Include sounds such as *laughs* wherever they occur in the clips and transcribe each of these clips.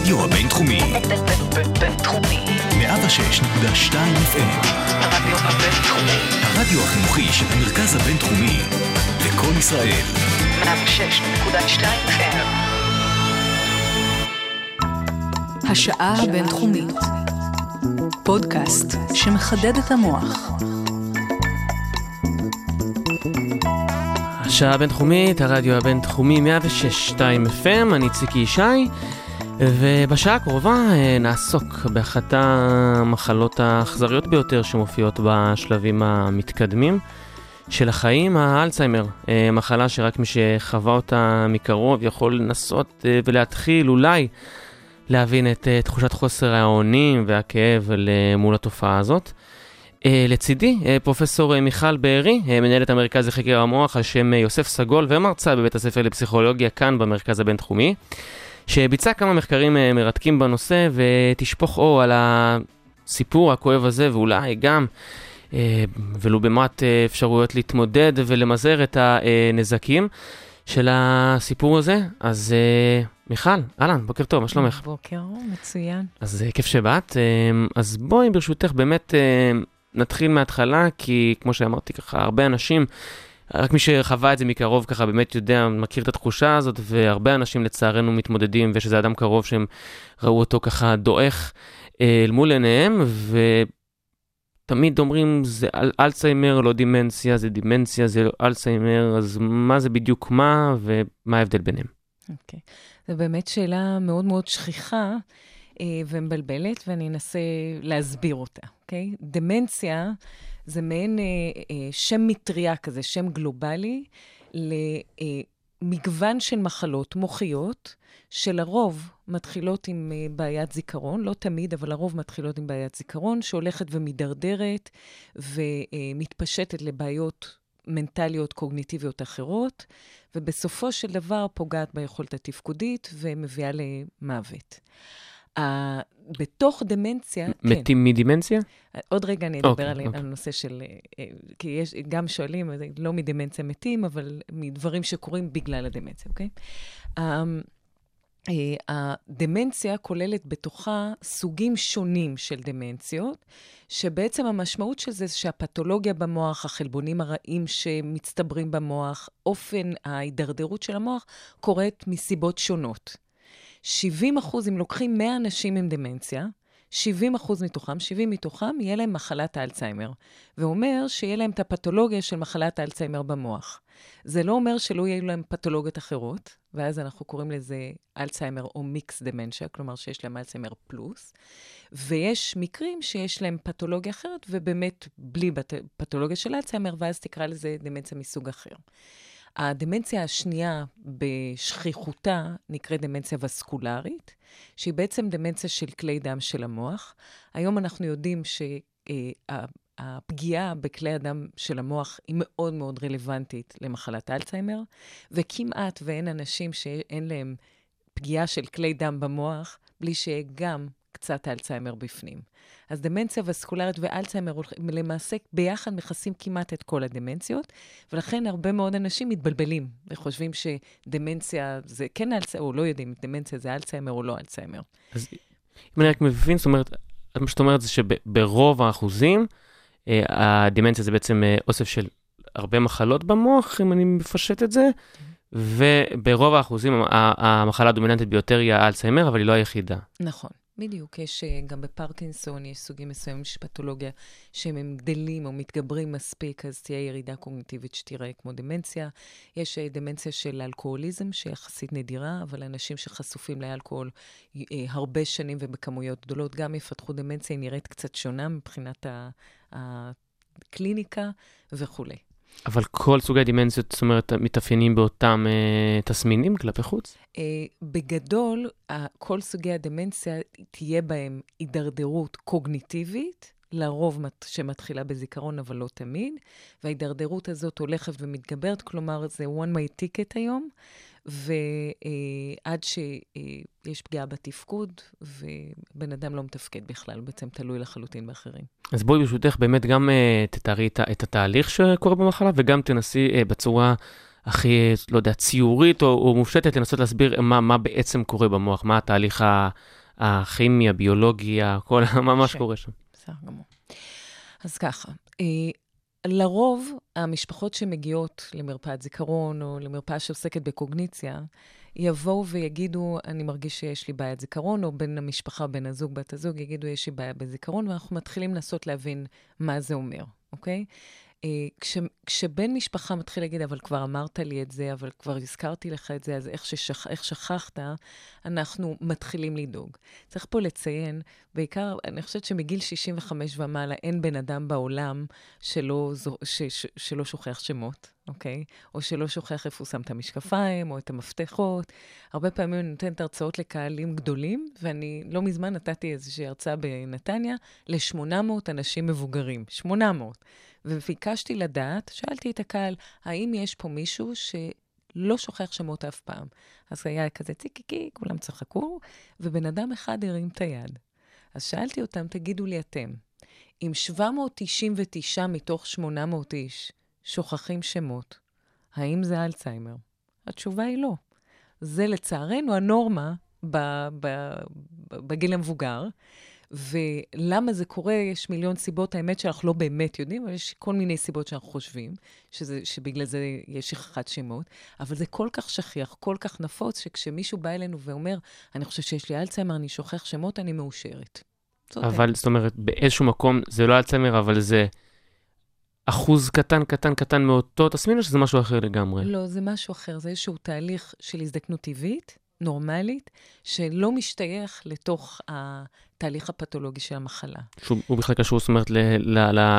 הרדיו הבינתחומי. בינתחומי. 106.2 FM. הרדיו הבינתחומי. הרדיו החינוכי של המרכז הבינתחומי. לקום ישראל. 106.2 FM. השעה הבינתחומית. פודקאסט שמחדד את המוח. השעה הבינתחומית, הרדיו הבינתחומי 106.2 FM, אני ציקי ישי, ובשעה הקרובה אה, נעסוק באחת המחלות האכזריות ביותר שמופיעות בשלבים המתקדמים של החיים, האלצהיימר, אה, מחלה שרק מי שחווה אותה מקרוב יכול לנסות אה, ולהתחיל אולי להבין את תחושת חוסר האונים והכאב מול התופעה הזאת. לצידי, פרופסור מיכל בארי, מנהלת המרכז לחקר המוח על שם יוסף סגול ומרצה בבית הספר לפסיכולוגיה כאן במרכז הבינתחומי, שביצעה כמה מחקרים uh, מרתקים בנושא ותשפוך אור על הסיפור הכואב הזה ואולי גם, uh, ולו במעט uh, אפשרויות להתמודד ולמזער את הנזקים של הסיפור הזה. אז מיכל, אהלן, בוקר טוב, מה שלומך? בוקר, מצוין. אז כיף שבאת. אז בואי ברשותך באמת... נתחיל מההתחלה, כי כמו שאמרתי ככה, הרבה אנשים, רק מי שחווה את זה מקרוב ככה באמת יודע, מכיר את התחושה הזאת, והרבה אנשים לצערנו מתמודדים, ויש איזה אדם קרוב שהם ראו אותו ככה דועך אה, אל מול עיניהם, ותמיד אומרים זה אל, אלצהיימר, לא דימנציה, זה דימנציה, זה לא אלצהיימר, אז מה זה בדיוק מה, ומה ההבדל ביניהם? אוקיי. Okay. זו באמת שאלה מאוד מאוד שכיחה. אה, ומבלבלת, ואני אנסה להסביר אותה, אוקיי? דמנציה זה מעין אה, אה, שם מטריה כזה, שם גלובלי, למגוון של מחלות מוחיות, שלרוב מתחילות עם אה, בעיית זיכרון, לא תמיד, אבל לרוב מתחילות עם בעיית זיכרון, שהולכת ומידרדרת ומתפשטת לבעיות מנטליות קוגניטיביות אחרות, ובסופו של דבר פוגעת ביכולת התפקודית ומביאה למוות. Uh, בתוך דמנציה, כן. מתים מדימנציה? עוד רגע אני אדבר okay, על okay. הנושא של... אה, כי יש, גם שואלים, לא מדמנציה מתים, אבל מדברים שקורים בגלל הדמנציה, אוקיי? Okay? אמ, uh, הדמנציה כוללת בתוכה סוגים שונים של דמנציות, שבעצם המשמעות של זה זה שהפתולוגיה במוח, החלבונים הרעים שמצטברים במוח, אופן ההידרדרות של המוח, קורית מסיבות שונות. 70 אחוז, אם לוקחים 100 אנשים עם דמנציה, 70 אחוז מתוכם, 70 מתוכם, יהיה להם מחלת האלצהיימר. ואומר שיהיה להם את הפתולוגיה של מחלת האלצהיימר במוח. זה לא אומר שלא יהיו להם פתולוגיות אחרות, ואז אנחנו קוראים לזה אלצהיימר או מיקס דמנציה, כלומר שיש להם אלצהיימר פלוס. ויש מקרים שיש להם פתולוגיה אחרת, ובאמת בלי פתולוגיה של אלצהיימר, ואז תקרא לזה דמנציה מסוג אחר. הדמנציה השנייה בשכיחותה נקראת דמנציה וסקולרית, שהיא בעצם דמנציה של כלי דם של המוח. היום אנחנו יודעים שהפגיעה בכלי הדם של המוח היא מאוד מאוד רלוונטית למחלת אלצהיימר, וכמעט ואין אנשים שאין להם פגיעה של כלי דם במוח בלי שיהיה גם קצת אלצהיימר בפנים. אז דמנציה וסקולרית ואלצהיימר למעשה ביחד מכסים כמעט את כל הדמנציות, ולכן הרבה מאוד אנשים מתבלבלים וחושבים שדמנציה זה כן אלצהיימר, או לא יודעים אם דמנציה זה אלצהיימר או לא אלצהיימר. אז אם אני רק מבין, זאת אומרת, מה שאת אומרת זה שברוב האחוזים, אה, הדמנציה זה בעצם אה, אוסף של הרבה מחלות במוח, אם אני מפשט את זה. וברוב האחוזים המחלה הדומיננטית ביותר היא האלצהיימר, אבל היא לא היחידה. נכון. בדיוק, יש אה, גם בפרקינסון, יש סוגים מסוימים של פתולוגיה, שאם הם גדלים או מתגברים מספיק, אז תהיה ירידה קוגניטיבית שתראה כמו דמנציה. יש אה, דמנציה של אלכוהוליזם, שיחסית נדירה, אבל אנשים שחשופים לאלכוהול אה, הרבה שנים ובכמויות גדולות, גם יפתחו דמנציה, היא נראית קצת שונה מבחינת הקליניקה וכולי. אבל כל סוגי הדימנציות, זאת אומרת, מתאפיינים באותם אה, תסמינים כלפי חוץ? אה, בגדול, כל סוגי הדמנציה, תהיה בהם הידרדרות קוגניטיבית, לרוב שמתחילה בזיכרון, אבל לא תמיד, וההידרדרות הזאת הולכת ומתגברת, כלומר, זה one way ticket היום, ועד שיש פגיעה בתפקוד, ובן אדם לא מתפקד בכלל, הוא בעצם תלוי לחלוטין באחרים. אז בואי ברשותך באמת גם uh, תתארי את, התהליך שקורה במחלה, וגם תנסי uh, בצורה הכי, לא יודע, ציורית או, או מופשטת, לנסות להסביר מה, מה בעצם קורה במוח, מה התהליך הכימי, הביולוגי, כל, מה, שקורה שם. בסדר גמור. אז ככה, אה, לרוב, המשפחות שמגיעות למרפאת זיכרון או למרפאה שעוסקת בקוגניציה, יבואו ויגידו, אני מרגיש שיש לי בעיית זיכרון, או בן המשפחה, בן הזוג, בת הזוג, יגידו, יש לי בעיה בזיכרון, ואנחנו מתחילים לנסות להבין מה זה אומר, אוקיי? אה, כש, כשבן משפחה מתחיל להגיד, אבל כבר אמרת לי את זה, אבל כבר הזכרתי לך את זה, אז איך, ששכ, איך שכחת, אנחנו מתחילים לדאוג. צריך פה לציין, בעיקר, אני חושבת שמגיל 65 ומעלה אין בן אדם בעולם שלא, ש, ש, שלא שוכח שמות, אוקיי? או שלא שוכח איפה הוא שם את המשקפיים, או את המפתחות. הרבה פעמים אני נותנת הרצאות לקהלים גדולים, ואני לא מזמן נתתי איזושהי הרצאה בנתניה ל-800 אנשים מבוגרים. 800. וביקשתי לדעת, שאלתי את הקהל, האם יש פה מישהו שלא שוכח שמות אף פעם? אז היה כזה ציקיקי, כולם צחקו, ובן אדם אחד הרים את היד. אז שאלתי אותם, תגידו לי אתם, אם 799 מתוך 800 איש שוכחים שמות, האם זה אלצהיימר? התשובה היא לא. זה לצערנו הנורמה בגיל המבוגר, ולמה זה קורה, יש מיליון סיבות, האמת שאנחנו לא באמת יודעים, אבל יש כל מיני סיבות שאנחנו חושבים, שזה, שבגלל זה יש שכחת שמות, אבל זה כל כך שכיח, כל כך נפוץ, שכשמישהו בא אלינו ואומר, אני חושב שיש לי אלצהיימר, אני שוכח שמות, אני מאושרת. אבל זאת אומרת, באיזשהו מקום זה לא אלצהיימר, אבל זה אחוז קטן, קטן, קטן מאותו תסמין, או שזה משהו אחר לגמרי? לא, זה משהו אחר, זה איזשהו תהליך של הזדקנות טבעית, נורמלית, שלא משתייך לתוך התהליך הפתולוגי של המחלה. שהוא בכלל קשור, זאת אומרת,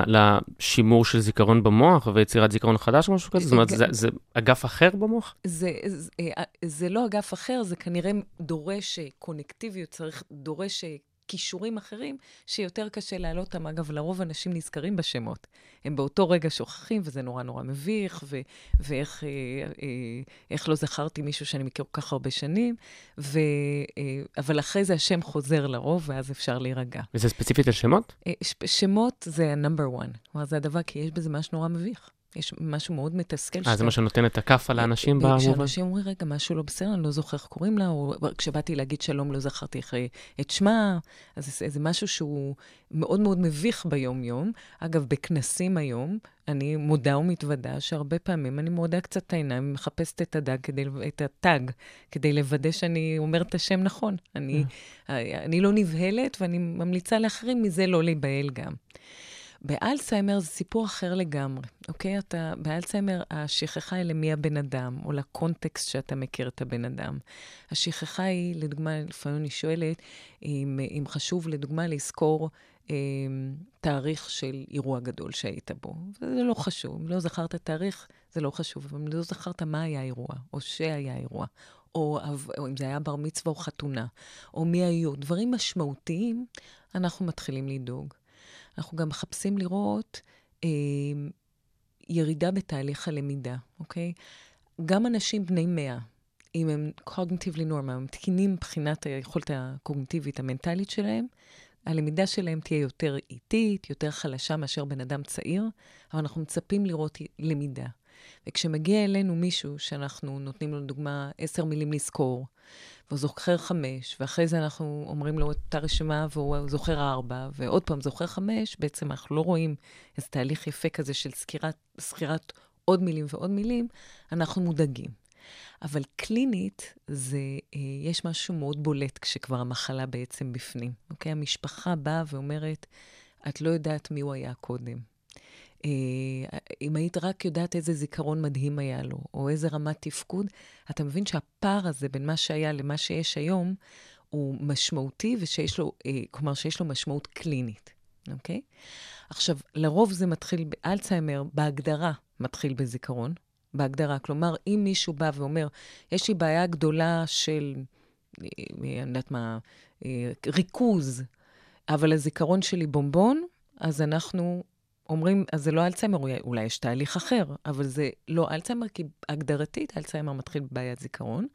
לשימור של זיכרון במוח ויצירת זיכרון חדש או משהו כזה? זאת אומרת, זה, זה אגף אחר במוח? זה, זה, אה, זה לא אגף אחר, זה כנראה דורש קונקטיביות, צריך, דורש כישורים אחרים שיותר קשה להעלות אותם. אגב, לרוב אנשים נזכרים בשמות. הם באותו רגע שוכחים, וזה נורא נורא מביך, ו- ואיך אה, אה, לא זכרתי מישהו שאני מכיר כל כך הרבה שנים, ו- אה, אבל אחרי זה השם חוזר לרוב, ואז אפשר להירגע. וזה ספציפית על שמות? אה, שמות זה ה-number one. כלומר, זה הדבר, כי יש בזה משהו נורא מביך. יש משהו מאוד מתסכל. אה, זה מה שנותן את הכאפה לאנשים במובן? כשאנשים אומרים, רגע, משהו לא בסדר, אני לא זוכר איך קוראים לה, או כשבאתי להגיד שלום, לא זכרתי איך את שמה, אז זה משהו שהוא מאוד מאוד מביך ביום-יום. אגב, בכנסים היום, אני מודה ומתוודה שהרבה פעמים אני מודה קצת את העיניים, מחפשת את הדג, כדי, את הטאג, כדי לוודא שאני אומרת את השם נכון. אני, אה. אני לא נבהלת, ואני ממליצה לאחרים מזה לא להיבהל גם. באלצהיימר זה סיפור אחר לגמרי, אוקיי? אתה, באלצהיימר השכחה היא למי הבן אדם, או לקונטקסט שאתה מכיר את הבן אדם. השכחה היא, לדוגמה, לפעמים אני שואלת, אם, אם חשוב, לדוגמה, לזכור אה, תאריך של אירוע גדול שהיית בו. זה לא חשוב. אם לא זכרת תאריך, זה לא חשוב. אם לא זכרת מה היה האירוע, או שהיה אירוע, או, או אם זה היה בר מצווה או חתונה, או מי היו, דברים משמעותיים, אנחנו מתחילים לדאוג. אנחנו גם מחפשים לראות אה, ירידה בתהליך הלמידה, אוקיי? גם אנשים בני מאה, אם הם קוגניטיבלי נורמה, הם תקינים מבחינת היכולת הקוגניטיבית המנטלית שלהם, הלמידה שלהם תהיה יותר איטית, יותר חלשה מאשר בן אדם צעיר, אבל אנחנו מצפים לראות למידה. וכשמגיע אלינו מישהו שאנחנו נותנים לו, דוגמה, עשר מילים לזכור, והוא זוכר חמש, ואחרי זה אנחנו אומרים לו את אותה רשימה והוא זוכר ארבע, ועוד פעם זוכר חמש, בעצם אנחנו לא רואים איזה תהליך יפה כזה של זכירת, זכירת עוד מילים ועוד מילים, אנחנו מודאגים. אבל קלינית, זה, אה, יש משהו מאוד בולט כשכבר המחלה בעצם בפנים. אוקיי? המשפחה באה ואומרת, את לא יודעת מי הוא היה קודם. אה, אם היית רק יודעת איזה זיכרון מדהים היה לו, או איזה רמת תפקוד, אתה מבין שהפער הזה בין מה שהיה למה שיש היום, הוא משמעותי, ושיש לו, אה, כלומר, שיש לו משמעות קלינית, אוקיי? עכשיו, לרוב זה מתחיל, אלצהיימר, בהגדרה, מתחיל בזיכרון. בהגדרה. כלומר, אם מישהו בא ואומר, יש לי בעיה גדולה של, אה, אני יודעת מה, ריכוז, אבל הזיכרון שלי בומבון, אז אנחנו אומרים, אז זה לא אלצהיימר, אולי, יש תהליך אחר, אבל זה לא אלצהיימר, כי הגדרתית אלצהיימר מתחיל בבעיית זיכרון.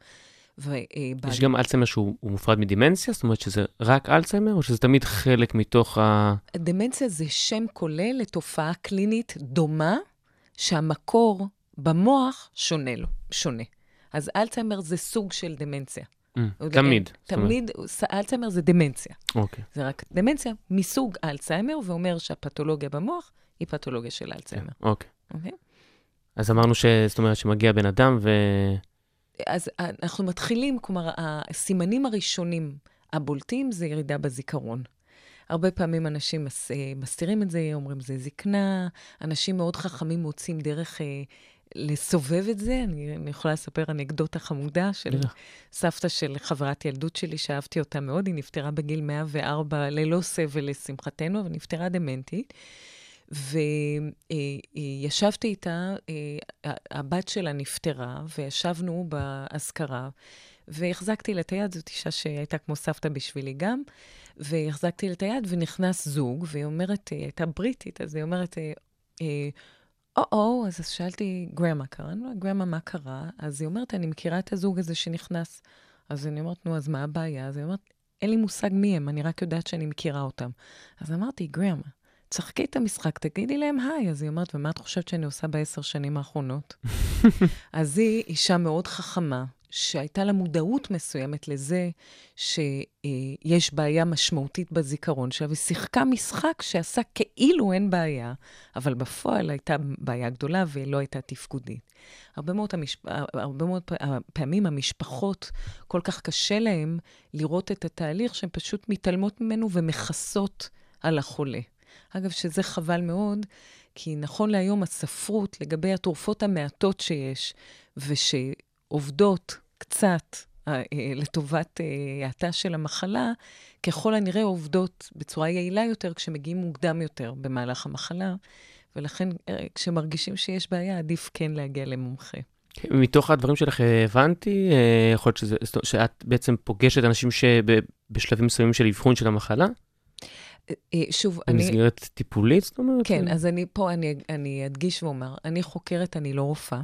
ו, אה, יש גם אלצהיימר שהוא מופרד מדימנציה? זאת אומרת שזה רק אלצהיימר, או שזה תמיד חלק מתוך ה... דמנציה זה שם כולל לתופעה קלינית דומה, שהמקור במוח שונה לו, שונה. אז אלצהיימר זה סוג של דמנציה. Mm, תמיד. תמיד, אלצהיימר זה דמנציה. אוקיי. זה רק דמנציה מסוג אלצהיימר, ואומר שהפתולוגיה במוח היא פתולוגיה של אלצהיימר. אוקיי. אוקיי? אז אמרנו ש... זאת אומרת שמגיע בן אדם ו... אז אנחנו מתחילים, כלומר, הסימנים הראשונים הבולטים זה ירידה בזיכרון. הרבה פעמים אנשים מס, מסתירים את זה, אומרים זה זקנה, אנשים מאוד חכמים מוצאים דרך אה, לסובב את זה. אני, אני יכולה לספר אנקדוטה חמודה של סבתא של חברת ילדות שלי, שאהבתי אותה מאוד, היא נפטרה בגיל 104 ללא סבל לשמחתנו, אבל נפטרה דמנטית. וישבתי איתה, אה, הבת שלה נפטרה, וישבנו באזכרה, והחזקתי לה את היד, זאת אישה שהייתה כמו סבתא בשבילי גם, והחזקתי לה את היד, ונכנס זוג, והיא אומרת, היא הייתה בריטית, אז היא אומרת, או-או, אז שאלתי, גרמה קראנו לה, גרמה, מה קרה? אז היא אומרת, אני מכירה את הזוג הזה שנכנס. אז אני אומרת, נו, אז מה הבעיה? אז היא אומרת, אין לי מושג מי הם, אני רק יודעת שאני מכירה אותם. אז אמרתי, גרמה, תשחקי את המשחק, תגידי להם היי. אז היא אומרת, ומה את חושבת שאני עושה בעשר שנים האחרונות? *laughs* אז היא אישה מאוד חכמה, שהייתה לה מודעות מסוימת לזה שיש בעיה משמעותית בזיכרון שלה, ושיחקה משחק שעשה כאילו אין בעיה, אבל בפועל הייתה בעיה גדולה ולא הייתה תפקודית. הרבה מאוד, המשפ... הרבה מאוד פעמים המשפחות, כל כך קשה להן לראות את התהליך שהן פשוט מתעלמות ממנו ומכסות על החולה. אגב, שזה חבל מאוד, כי נכון להיום הספרות לגבי התרופות המעטות שיש, ושעובדות קצת אה, אה, לטובת אה, האטה של המחלה, ככל הנראה עובדות בצורה יעילה יותר כשמגיעים מוקדם יותר במהלך המחלה, ולכן כשמרגישים שיש בעיה, עדיף כן להגיע למומחה. מתוך הדברים שלך הבנתי, יכול להיות שאת בעצם פוגשת אנשים שבשלבים מסוימים של אבחון של המחלה? שוב, אני... במסגרת טיפולית, זאת אומרת? כן, אז אני פה, אני, אני אדגיש ואומר, אני חוקרת, אני לא רופאה.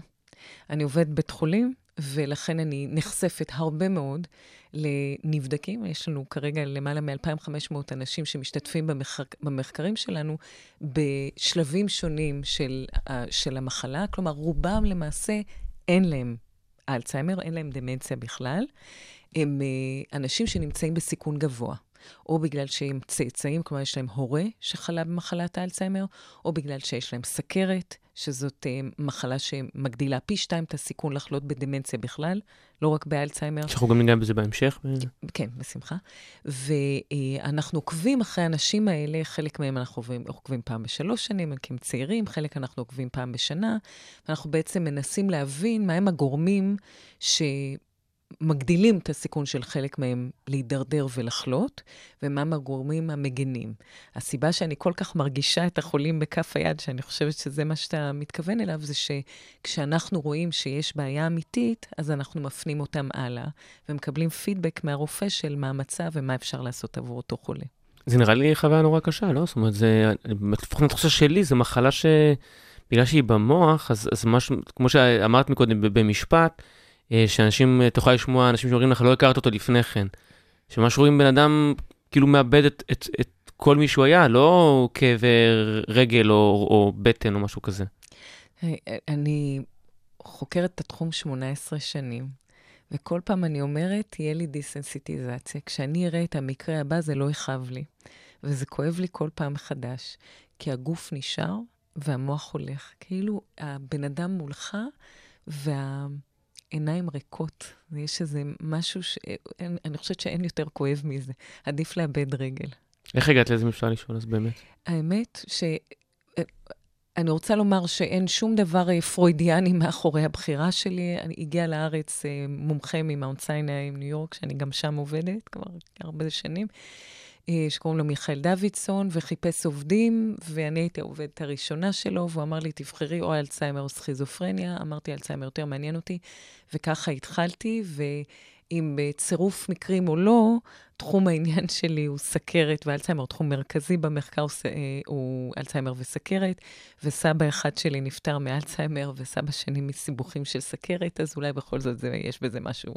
אני עובדת בית חולים, ולכן אני נחשפת הרבה מאוד לנבדקים. יש לנו כרגע למעלה מ-2,500 אנשים שמשתתפים במחק... במחקרים שלנו בשלבים שונים של, uh, של המחלה. כלומר, רובם למעשה אין להם אלצהיימר, אין להם דמנציה בכלל. הם אנשים שנמצאים בסיכון גבוה. או בגלל שהם צאצאים, כלומר יש להם הורה שחלה במחלת האלצהיימר, או בגלל שיש להם סכרת, שזאת uh, מחלה שמגדילה פי שתיים את הסיכון לחלות בדמנציה בכלל, לא רק באלצהיימר. שאנחנו גם ניגע בזה בהמשך. כן, בשמחה. ואנחנו עוקבים אחרי האנשים האלה, חלק מהם אנחנו עוקבים, עוקבים פעם בשלוש שנים, כי הם צעירים, חלק אנחנו עוקבים פעם בשנה, ואנחנו בעצם מנסים להבין מהם הגורמים ש... מגדילים את הסיכון של חלק מהם להידרדר ולחלות, ומה הגורמים המגנים. הסיבה שאני כל כך מרגישה את החולים בכף היד, שאני חושבת שזה מה שאתה מתכוון אליו, זה שכשאנחנו רואים שיש בעיה אמיתית, אז אנחנו מפנים אותם הלאה, ומקבלים פידבק מהרופא של מה המצב ומה אפשר לעשות עבור אותו חולה. זה נראה לי חוויה נורא קשה, לא? זאת אומרת, זה, לפחות מהתחושה שלי, זו מחלה ש... בגלל שהיא במוח, אז, אז משהו, כמו שאמרת מקודם במשפט, שאנשים, אתה יכול לשמוע אנשים שאומרים לך, לא הכרת אותו לפני כן. שממש רואים בן אדם כאילו מאבד את, את, את כל מי שהוא היה, לא כאבי רגל או, או בטן או משהו כזה. אה, אני חוקרת את התחום 18 שנים, וכל פעם אני אומרת, תהיה לי דיסנסיטיזציה. כשאני אראה את המקרה הבא, זה לא יכאב לי. וזה כואב לי כל פעם מחדש, כי הגוף נשאר והמוח הולך. כאילו הבן אדם מולך, וה... עיניים ריקות. יש איזה משהו ש... אין, אני חושבת שאין יותר כואב מזה. עדיף לאבד רגל. איך הגעת לזה, אם אפשר לשאול אז באמת? האמת ש... אני רוצה לומר שאין שום דבר אה, פרוידיאני מאחורי הבחירה שלי. אני הגיעה לארץ אה, מומחה ממאונט סיני עם ניו יורק, שאני גם שם עובדת כבר הרבה שנים. אה, שקוראים לו מיכאל דוידסון, וחיפש עובדים, ואני הייתי העובדת הראשונה שלו, והוא אמר לי, תבחרי או אלצהיימר או סכיזופרניה. אמרתי, אלצהיימר יותר מעניין אותי, וככה התחלתי, ואם בצירוף מקרים או לא, תחום העניין *laughs* שלי הוא סכרת ואלצהיימר, תחום מרכזי במחקר אה, הוא אלצהיימר וסכרת, וסבא אחד שלי נפטר מאלצהיימר, וסבא שני מסיבוכים של סכרת, אז אולי בכל זאת זה, יש בזה משהו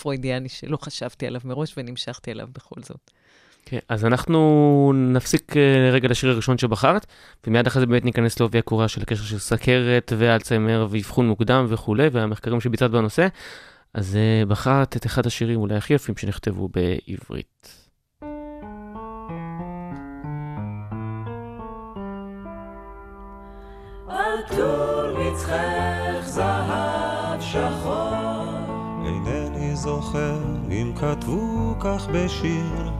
פרוידיאני שלא חשבתי עליו מראש ונמשכתי עליו בכל זאת. כן, אז אנחנו נפסיק אה, רגע לשיר הראשון שבחרת, ומיד אחרי זה באמת ניכנס לעובי הקורה של הקשר של סכרת ואלצהיימר ואבחון מוקדם וכולי, והמחקרים שביצעת בנושא. אז uh, בחרת את אחד השירים אולי הכי יפים שנכתבו בעברית. עטור מצחך זהב שחור אינני זוכר אם כתבו כך בשיר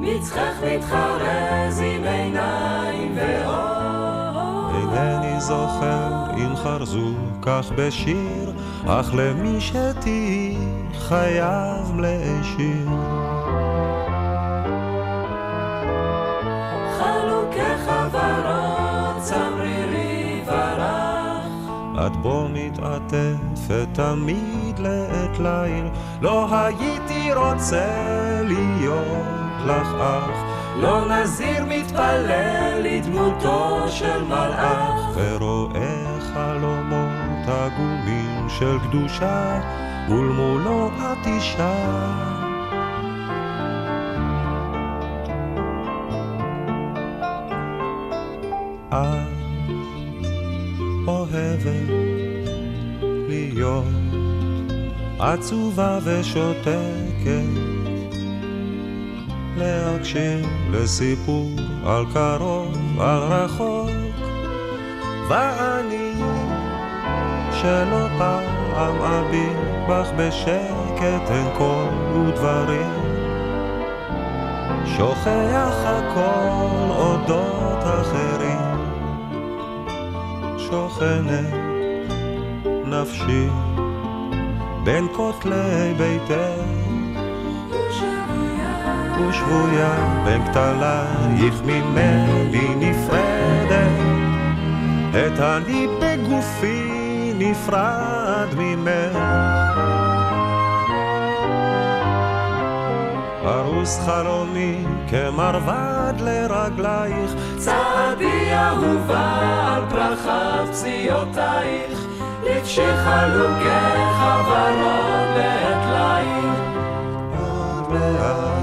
מצחך מתחרז עם עיניים ואור. אינני זוכר אם חרזו כך בשיר אך למי שתהי חייב להשאיר צמרירי ורח. את בו מתעטפת תמיד לעת ליל לא הייתי רוצה להיות לך אח לא נזיר מתפלל לדמותו של מלאך. ורואה חלומות עגומים של קדושה ולמולו את אישה את אוהבת להיות עצובה ושותקת להקשיב לסיפור על קרוב, על רחוק. ואני שלא פעם אביט בך בשקט אין קול ודברים. שוכח הכל אודות אחרים. שוכנת נפשי בין כותלי ביתך ושבויה בין כתלייך ממני נפרדת. את אני בגופי נפרד ממך. ארוס חלומי כמרבד לרגלייך. צעדי אהובה על פרחת פציעותייך לפשי חלוקי חברות בעת ליל עוד מעט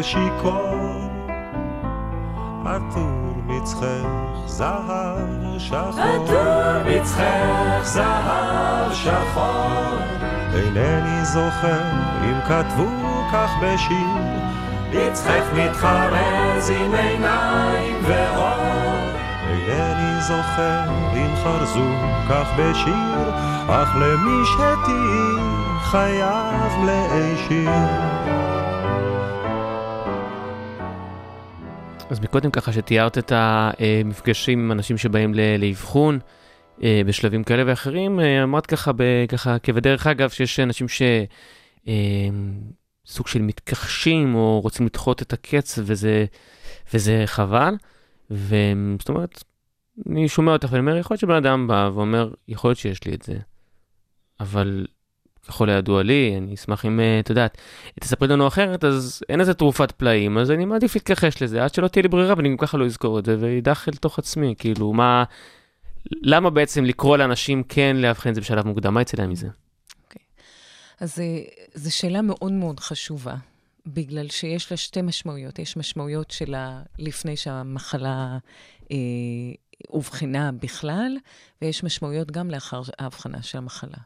כשיכור עטור מצחך זהב שחור. עטור מצחך זהב שחור. אינני זוכר אם כתבו כך בשיר. מצחך מתחרז עם עיניים ואור אינני זוכר אם חרזו כך בשיר אך למי שתהי חייב להישיר אז מקודם ככה שתיארת את המפגשים עם אנשים שבאים לאבחון אה, בשלבים כאלה ואחרים, אה, אמרת ככה, ככה כבדרך אגב, שיש אנשים ש... אה, סוג של מתכחשים או רוצים לדחות את הקץ וזה, וזה חבל. וזאת אומרת, אני שומע אותך ואני אומר, יכול להיות שבן אדם בא ואומר, יכול להיות שיש לי את זה, אבל ככל הידוע לי, אני אשמח אם, אה, את יודעת, תספרי לנו אחרת, אז אין איזה תרופת פלאים, אז אני מעדיף להתכחש לזה, עד שלא תהיה לי ברירה ואני גם ככה לא אזכור את זה, ואידח אל תוך עצמי, כאילו, מה... למה בעצם לקרוא לאנשים כן לאבחן את זה בשלב מוקדם? מה יצא להם מזה? אז אה, זו שאלה מאוד מאוד חשובה, בגלל שיש לה שתי משמעויות. יש משמעויות שלה לפני שהמחלה אה, אובחנה בכלל, ויש משמעויות גם לאחר האבחנה של המחלה.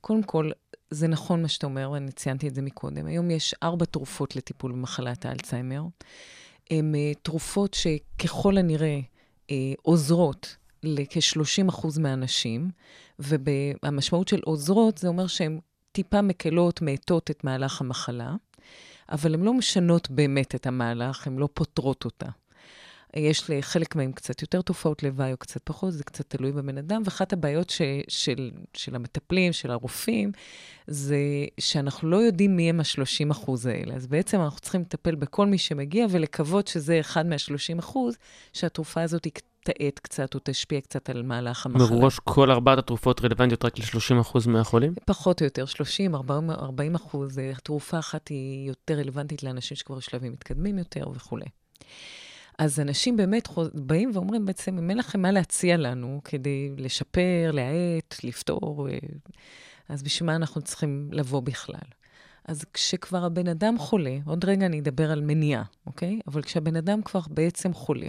קודם כל, זה נכון מה שאתה אומר, ואני ציינתי את זה מקודם. היום יש ארבע תרופות לטיפול במחלת האלצהיימר. הן uh, תרופות שככל הנראה uh, עוזרות לכ-30% מהאנשים, והמשמעות של עוזרות זה אומר שהן טיפה מקלות, מאטות את מהלך המחלה, אבל הן לא משנות באמת את המהלך, הן לא פותרות אותה. יש לחלק מהם קצת יותר תופעות לוואי או קצת פחות, זה קצת תלוי בבן אדם. ואחת הבעיות ש, של, של המטפלים, של הרופאים, זה שאנחנו לא יודעים מי הם ה-30 אחוז האלה. אז בעצם אנחנו צריכים לטפל בכל מי שמגיע ולקוות שזה אחד מה-30 אחוז, שהתרופה הזאת תאט קצת או תשפיע קצת על מהלך המחלה. מראש כל ארבעת התרופות רלוונטיות רק ל-30% מהחולים? פחות או יותר, 30, 40, 40 אחוז. תרופה אחת היא יותר רלוונטית לאנשים שכבר בשלבים מתקדמים יותר וכולי. אז אנשים באמת באים ואומרים בעצם, אם אין לכם מה להציע לנו כדי לשפר, להאט, לפתור, אה, אז בשביל מה אנחנו צריכים לבוא בכלל? אז כשכבר הבן אדם חולה, עוד רגע אני אדבר על מניעה, אוקיי? אבל כשהבן אדם כבר בעצם חולה,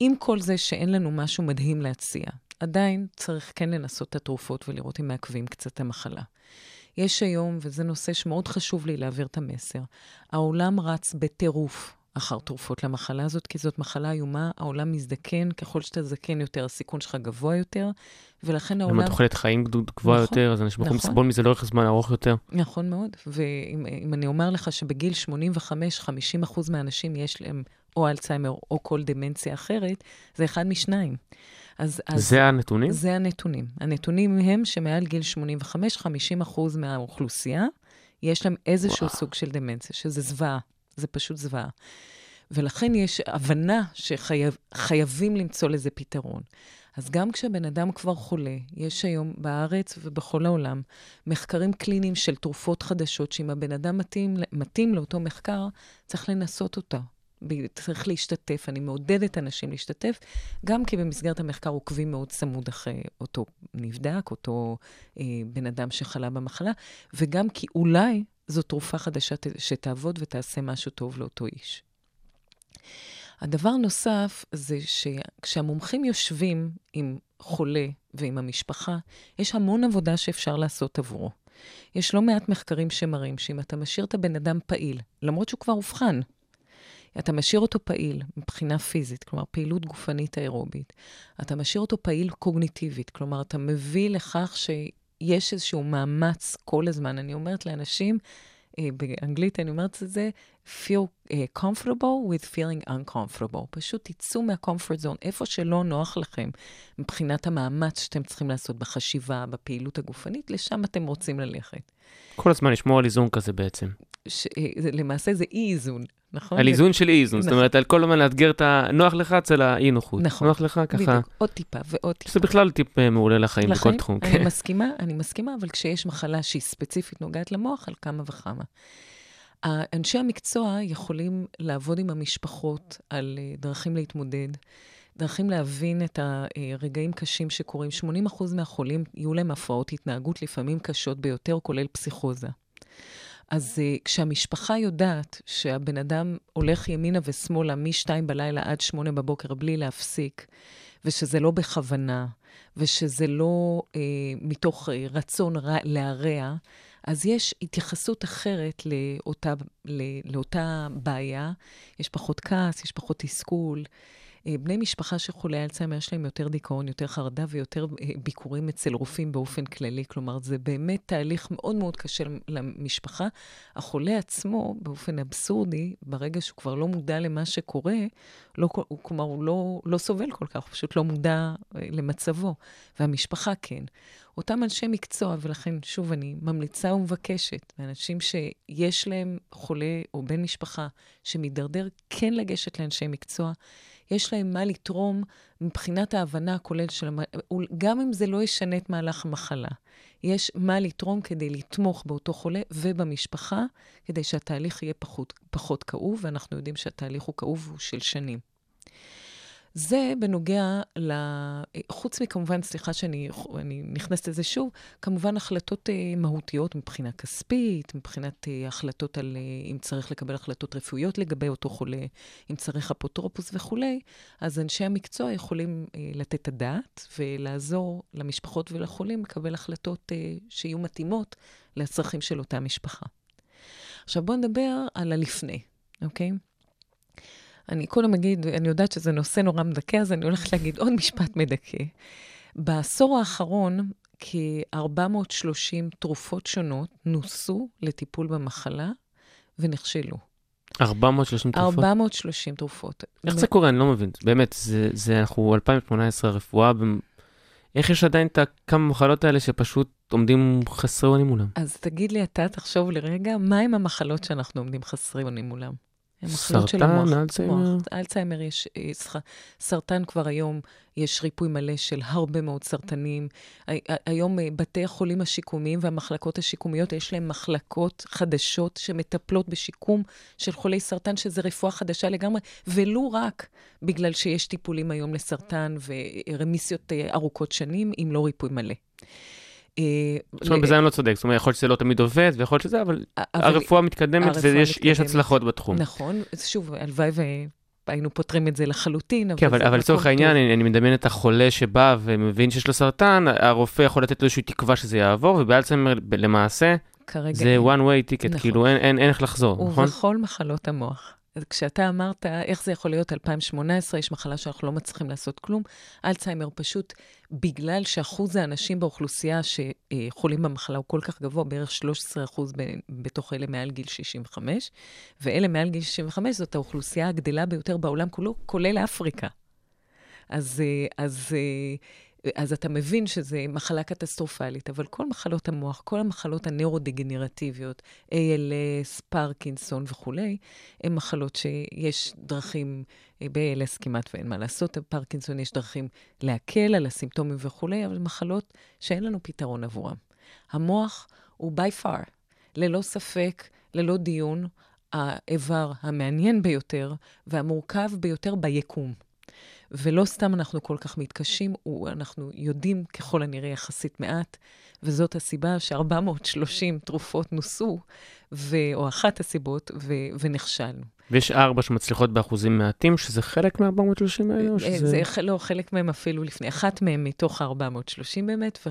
עם כל זה שאין לנו משהו מדהים להציע, עדיין צריך כן לנסות את התרופות ולראות אם מעכבים קצת המחלה. יש היום, וזה נושא שמאוד חשוב לי להעביר את המסר, העולם רץ בטירוף אחר תרופות למחלה הזאת, כי זאת מחלה איומה, העולם מזדקן, ככל שאתה זקן יותר, הסיכון שלך גבוה יותר, ולכן העולם... למה תוחלת חיים גבוהה נכון, יותר, אז אנשים יכולים נכון. לסבול מזה לאורך זמן ארוך יותר. נכון מאוד, ואם אני אומר לך שבגיל 85-50 מהאנשים יש להם או אלצהיימר או כל דמנציה אחרת, זה אחד משניים. אז, אז זה הנתונים? זה הנתונים. הנתונים הם שמעל גיל 85, 50 אחוז מהאוכלוסייה, יש להם איזשהו וואו. סוג של דמנציה, שזה זוועה. זה פשוט זוועה. ולכן יש הבנה שחייבים שחייב, למצוא לזה פתרון. אז גם כשבן אדם כבר חולה, יש היום בארץ ובכל העולם מחקרים קליניים של תרופות חדשות, שאם הבן אדם מתאים, מתאים לאותו מחקר, צריך לנסות אותה. צריך להשתתף, אני מעודדת אנשים להשתתף, גם כי במסגרת המחקר עוקבים מאוד צמוד אחרי אותו נבדק, אותו אה, בן אדם שחלה במחלה, וגם כי אולי זו תרופה חדשה שתעבוד ותעשה משהו טוב לאותו איש. הדבר נוסף זה שכשהמומחים יושבים עם חולה ועם המשפחה, יש המון עבודה שאפשר לעשות עבורו. יש לא מעט מחקרים שמראים שאם אתה משאיר את הבן אדם פעיל, למרות שהוא כבר אובחן, אתה משאיר אותו פעיל מבחינה פיזית, כלומר פעילות גופנית אירובית, אתה משאיר אותו פעיל קוגניטיבית, כלומר אתה מביא לכך שיש איזשהו מאמץ כל הזמן. אני אומרת לאנשים, אה, באנגלית אני אומרת את זה, feel uh, comfortable with feeling uncomfortable. פשוט תצאו מה-comfort zone, איפה שלא נוח לכם, מבחינת המאמץ שאתם צריכים לעשות בחשיבה, בפעילות הגופנית, לשם אתם רוצים ללכת. כל הזמן לשמור על איזון כזה בעצם. ש... אה, למעשה זה אי-איזון, נכון? על איזון של אי-איזון, זאת אומרת, על כל הזמן לאתגר את הנוח לך אצל האי-נוחות. נכון. נוח לך ככה. בדיוק, עוד טיפה ועוד טיפה. זה בכלל טיפ אה, מעולה לחיים בכל תחום. אני כן. מסכימה, אני מסכימה, אבל כשיש מחלה שהיא ספציפית נוגעת למוח, על כמה וכמה. אנשי המקצוע יכולים לעבוד עם המשפחות על אה, דרכים להתמודד, דרכים להבין את הרגעים קשים שקורים. 80% מהחולים יהיו להם הפרעות התנהגות, לפעמים קשות ביותר, כולל פסיכוזה. אז uh, כשהמשפחה יודעת שהבן אדם הולך ימינה ושמאלה מ-2 בלילה עד 8 בבוקר בלי להפסיק, ושזה לא בכוונה, ושזה לא uh, מתוך uh, רצון רע, להרע, אז יש התייחסות אחרת לאותה, לא, לאותה בעיה. יש פחות כעס, יש פחות תסכול. אה, בני משפחה של חולי אלצהיימר יש להם יותר דיכאון, יותר חרדה ויותר אה, ביקורים אצל רופאים באופן כללי. כלומר, זה באמת תהליך מאוד מאוד קשה למשפחה. החולה עצמו, באופן אבסורדי, ברגע שהוא כבר לא מודע למה שקורה, לא, הוא, כלומר, הוא לא, לא סובל כל כך, הוא פשוט לא מודע אה, למצבו. והמשפחה כן. אותם אנשי מקצוע, ולכן, שוב, אני ממליצה ומבקשת, אנשים שיש להם חולה או בן משפחה שמידרדר, כן לגשת לאנשי מקצוע. יש להם מה לתרום מבחינת ההבנה הכוללת של... המ... גם אם זה לא ישנה את מהלך המחלה. יש מה לתרום כדי לתמוך באותו חולה ובמשפחה, כדי שהתהליך יהיה פחות, פחות כאוב, ואנחנו יודעים שהתהליך הוא כאוב, הוא של שנים. זה בנוגע ל... חוץ מכמובן, סליחה שאני נכנסת לזה שוב, כמובן החלטות uh, מהותיות מבחינה כספית, מבחינת uh, החלטות על uh, אם צריך לקבל החלטות רפואיות לגבי אותו חולה, אם צריך אפוטרופוס וכולי, אז אנשי המקצוע יכולים uh, לתת את הדעת ולעזור למשפחות ולחולים לקבל החלטות uh, שיהיו מתאימות לצרכים של אותה משפחה. עכשיו בואו נדבר על הלפני, אוקיי? אני קודם אגיד, אני יודעת שזה נושא נורא מדכא, אז אני הולכת להגיד עוד משפט מדכא. בעשור האחרון, כ-430 תרופות שונות נוסו לטיפול במחלה ונכשלו. 430 תרופות? 430 תרופות. איך זה קורה? אני לא מבין. באמת, זה, זה אנחנו 2018 רפואה, איך יש עדיין את הכמה מחלות האלה שפשוט עומדים חסרי אונים מולם? אז תגיד לי אתה, תחשוב לרגע, מהם המחלות שאנחנו עומדים חסרי אונים מולם? סרטן, אלצהיימר? אלצהיימר יש, אה, סרטן כבר היום, יש ריפוי מלא של הרבה מאוד סרטנים. היום אה, בתי החולים השיקומיים והמחלקות השיקומיות, יש להם מחלקות חדשות שמטפלות בשיקום של חולי סרטן, שזה רפואה חדשה לגמרי, ולו רק בגלל שיש טיפולים היום לסרטן ורמיסיות אה, ארוכות שנים, אם לא ריפוי מלא. אה, זאת אומרת, בזה אני לא צודק, זאת אומרת, יכול להיות שזה לא תמיד עובד, ויכול להיות שזה, אבל הרפואה מתקדמת ויש הצלחות בתחום. נכון, שוב, הלוואי והיינו פותרים את זה לחלוטין, כן, אבל לצורך העניין, אני מדמיין את החולה שבא ומבין שיש לו סרטן, הרופא יכול לתת לו איזושהי תקווה שזה יעבור, ובאלצהיימר למעשה, זה one way ticket, נכון. כאילו אין איך לחזור, נכון? ובכל מחלות המוח. אז כשאתה אמרת, איך זה יכול להיות 2018, יש מחלה שאנחנו לא מצליחים לעשות כלום, אלצהיימר פשוט, בגלל שאחוז האנשים באוכלוסייה שחולים במחלה הוא כל כך גבוה, בערך 13 אחוז בתוך אלה מעל גיל 65, ואלה מעל גיל 65 זאת האוכלוסייה הגדלה ביותר בעולם כולו, כולל אפריקה. אז, אז אז אתה מבין שזו מחלה קטסטרופלית, אבל כל מחלות המוח, כל המחלות הנאורודגנרטיביות, ALS, פרקינסון וכולי, הן מחלות שיש דרכים, אה, ב-ALS כמעט ואין מה לעשות, בפרקינסון יש דרכים להקל על הסימפטומים וכולי, אבל מחלות שאין לנו פתרון עבורם. המוח הוא by far, ללא ספק, ללא דיון, האיבר המעניין ביותר והמורכב ביותר ביקום. ולא סתם אנחנו כל כך מתקשים, אנחנו יודעים ככל הנראה יחסית מעט, וזאת הסיבה ש-430 תרופות נוסו, ו... או אחת הסיבות, ו... ונכשלנו. ויש ארבע שמצליחות באחוזים מעטים, שזה חלק מה-430 האלה? אה, שזה... זה לא, חלק מהם אפילו לפני, אחת מהם מתוך ה-430 באמת, ו...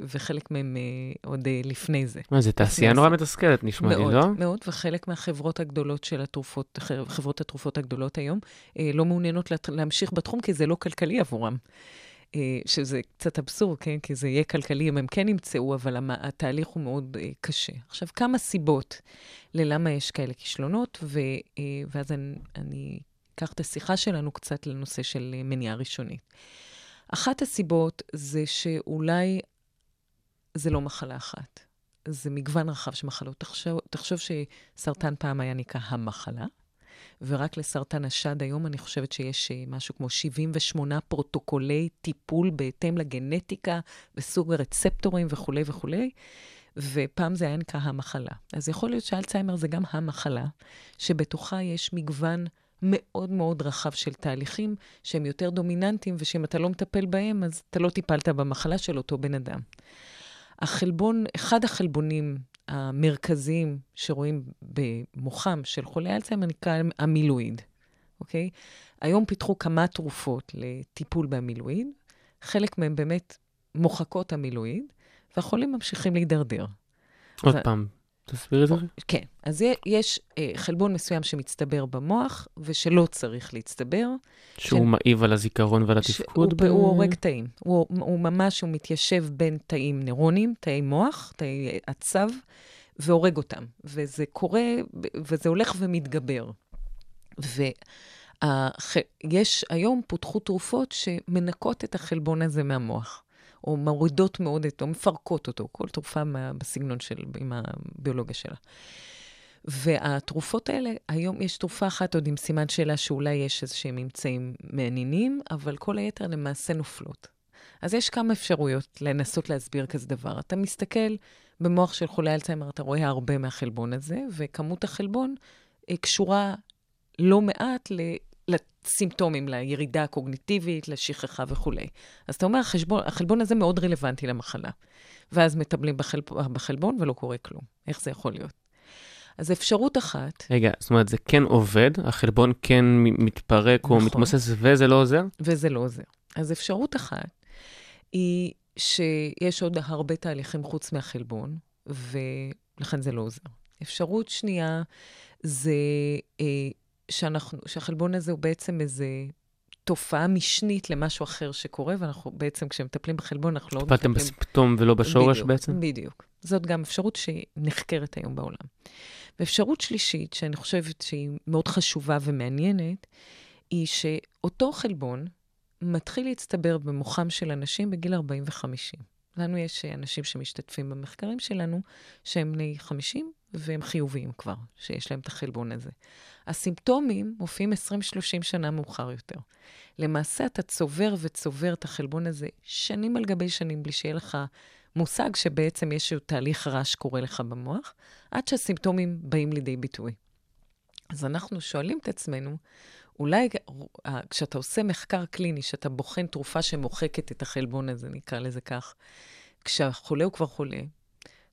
וחלק מהם uh, עוד לפני זה. מה, זה תעשייה נורא מתסכלת, נשמע מאוד, לי, לא? מאוד, מאוד, וחלק מהחברות הגדולות של התרופות, חברות התרופות הגדולות היום, לא מעוניינות להמשיך בתחום, כי זה לא כלכלי עבורם. אה, שזה קצת אבסורד, כן? כי זה יהיה כלכלי אם הם כן ימצאו, אבל התהליך הוא מאוד uh, קשה. עכשיו, כמה סיבות ללמה יש כאלה כישלונות, ו, uh, ואז אני, אני אקח את השיחה שלנו קצת לנושא של מניעה ראשונית. אחת הסיבות זה שאולי זה לא מחלה אחת. זה מגוון רחב של מחלות. תחשוב, תחשוב שסרטן פעם היה נקרא המחלה, ורק לסרטן השד היום אני חושבת שיש אה, משהו כמו 78 פרוטוקולי טיפול בהתאם לגנטיקה וסוג הרצפטורים וכולי וכולי. ופעם זה היה נקרא המחלה. אז יכול להיות שאלצהיימר זה גם המחלה, שבתוכה יש מגוון מאוד מאוד רחב של תהליכים שהם יותר דומיננטיים, ושאם אתה לא מטפל בהם, אז אתה לא טיפלת במחלה של אותו בן אדם. החלבון, אחד החלבונים המרכזיים שרואים במוחם של חולי אלצהיימר נקרא המילואיד, אוקיי? היום פיתחו כמה תרופות לטיפול במילואיד, חלק מהם באמת מוחקות המילואיד, והחולים ממשיכים להידרדר. עוד ו... פעם, תסבירי את זה. כן, אז יש אה, חלבון מסוים שמצטבר במוח, ושלא צריך להצטבר. שהוא של... מעיב על הזיכרון ועל התפקוד? ב... הוא הורג תאים. הוא, הוא ממש, הוא מתיישב בין תאים נוירונים, תאי מוח, תאי עצב, והורג אותם. וזה קורה, וזה הולך ומתגבר. ויש, היום פותחו תרופות שמנקות את החלבון הזה מהמוח. או מורידות מאוד, או מפרקות אותו, כל תרופה מה, בסגנון של, עם הביולוגיה שלה. והתרופות האלה, היום יש תרופה אחת עוד עם סימן שאלה שאולי יש איזה שהם ממצאים מעניינים, אבל כל היתר למעשה נופלות. אז יש כמה אפשרויות לנסות להסביר כזה דבר. אתה מסתכל במוח של חולי אלצהיימר, אתה רואה הרבה מהחלבון הזה, וכמות החלבון אה, קשורה לא מעט לסימפטומים, לירידה הקוגניטיבית, לשכחה וכולי. אז אתה אומר, החשבון, החלבון הזה מאוד רלוונטי למחלה. ואז מטפלים בחל, בחלבון ולא קורה כלום. איך זה יכול להיות? אז אפשרות אחת... רגע, זאת אומרת, זה כן עובד, החלבון כן מתפרק נכון. או מתמוסס וזה לא עוזר? וזה לא עוזר. אז אפשרות אחת היא שיש עוד הרבה תהליכים חוץ מהחלבון, ולכן זה לא עוזר. אפשרות שנייה זה אה, שאנחנו, שהחלבון הזה הוא בעצם איזה תופעה משנית למשהו אחר שקורה, ואנחנו בעצם, כשמטפלים בחלבון, אנחנו לא מטפלים... טיפלתם בסימפטום ולא בשורש בדיוק, בעצם? בדיוק. זאת גם אפשרות שנחקרת היום בעולם. ואפשרות שלישית, שאני חושבת שהיא מאוד חשובה ומעניינת, היא שאותו חלבון מתחיל להצטבר במוחם של אנשים בגיל 40 ו-50. לנו יש אנשים שמשתתפים במחקרים שלנו, שהם בני 50 והם חיוביים כבר, שיש להם את החלבון הזה. הסימפטומים מופיעים 20-30 שנה מאוחר יותר. למעשה, אתה צובר וצובר את החלבון הזה שנים על גבי שנים, בלי שיהיה לך מושג שבעצם יש איזשהו תהליך רע שקורה לך במוח, עד שהסימפטומים באים לידי ביטוי. אז אנחנו שואלים את עצמנו, אולי כשאתה עושה מחקר קליני, שאתה בוחן תרופה שמוחקת את החלבון הזה, נקרא לזה כך, כשהחולה הוא כבר חולה,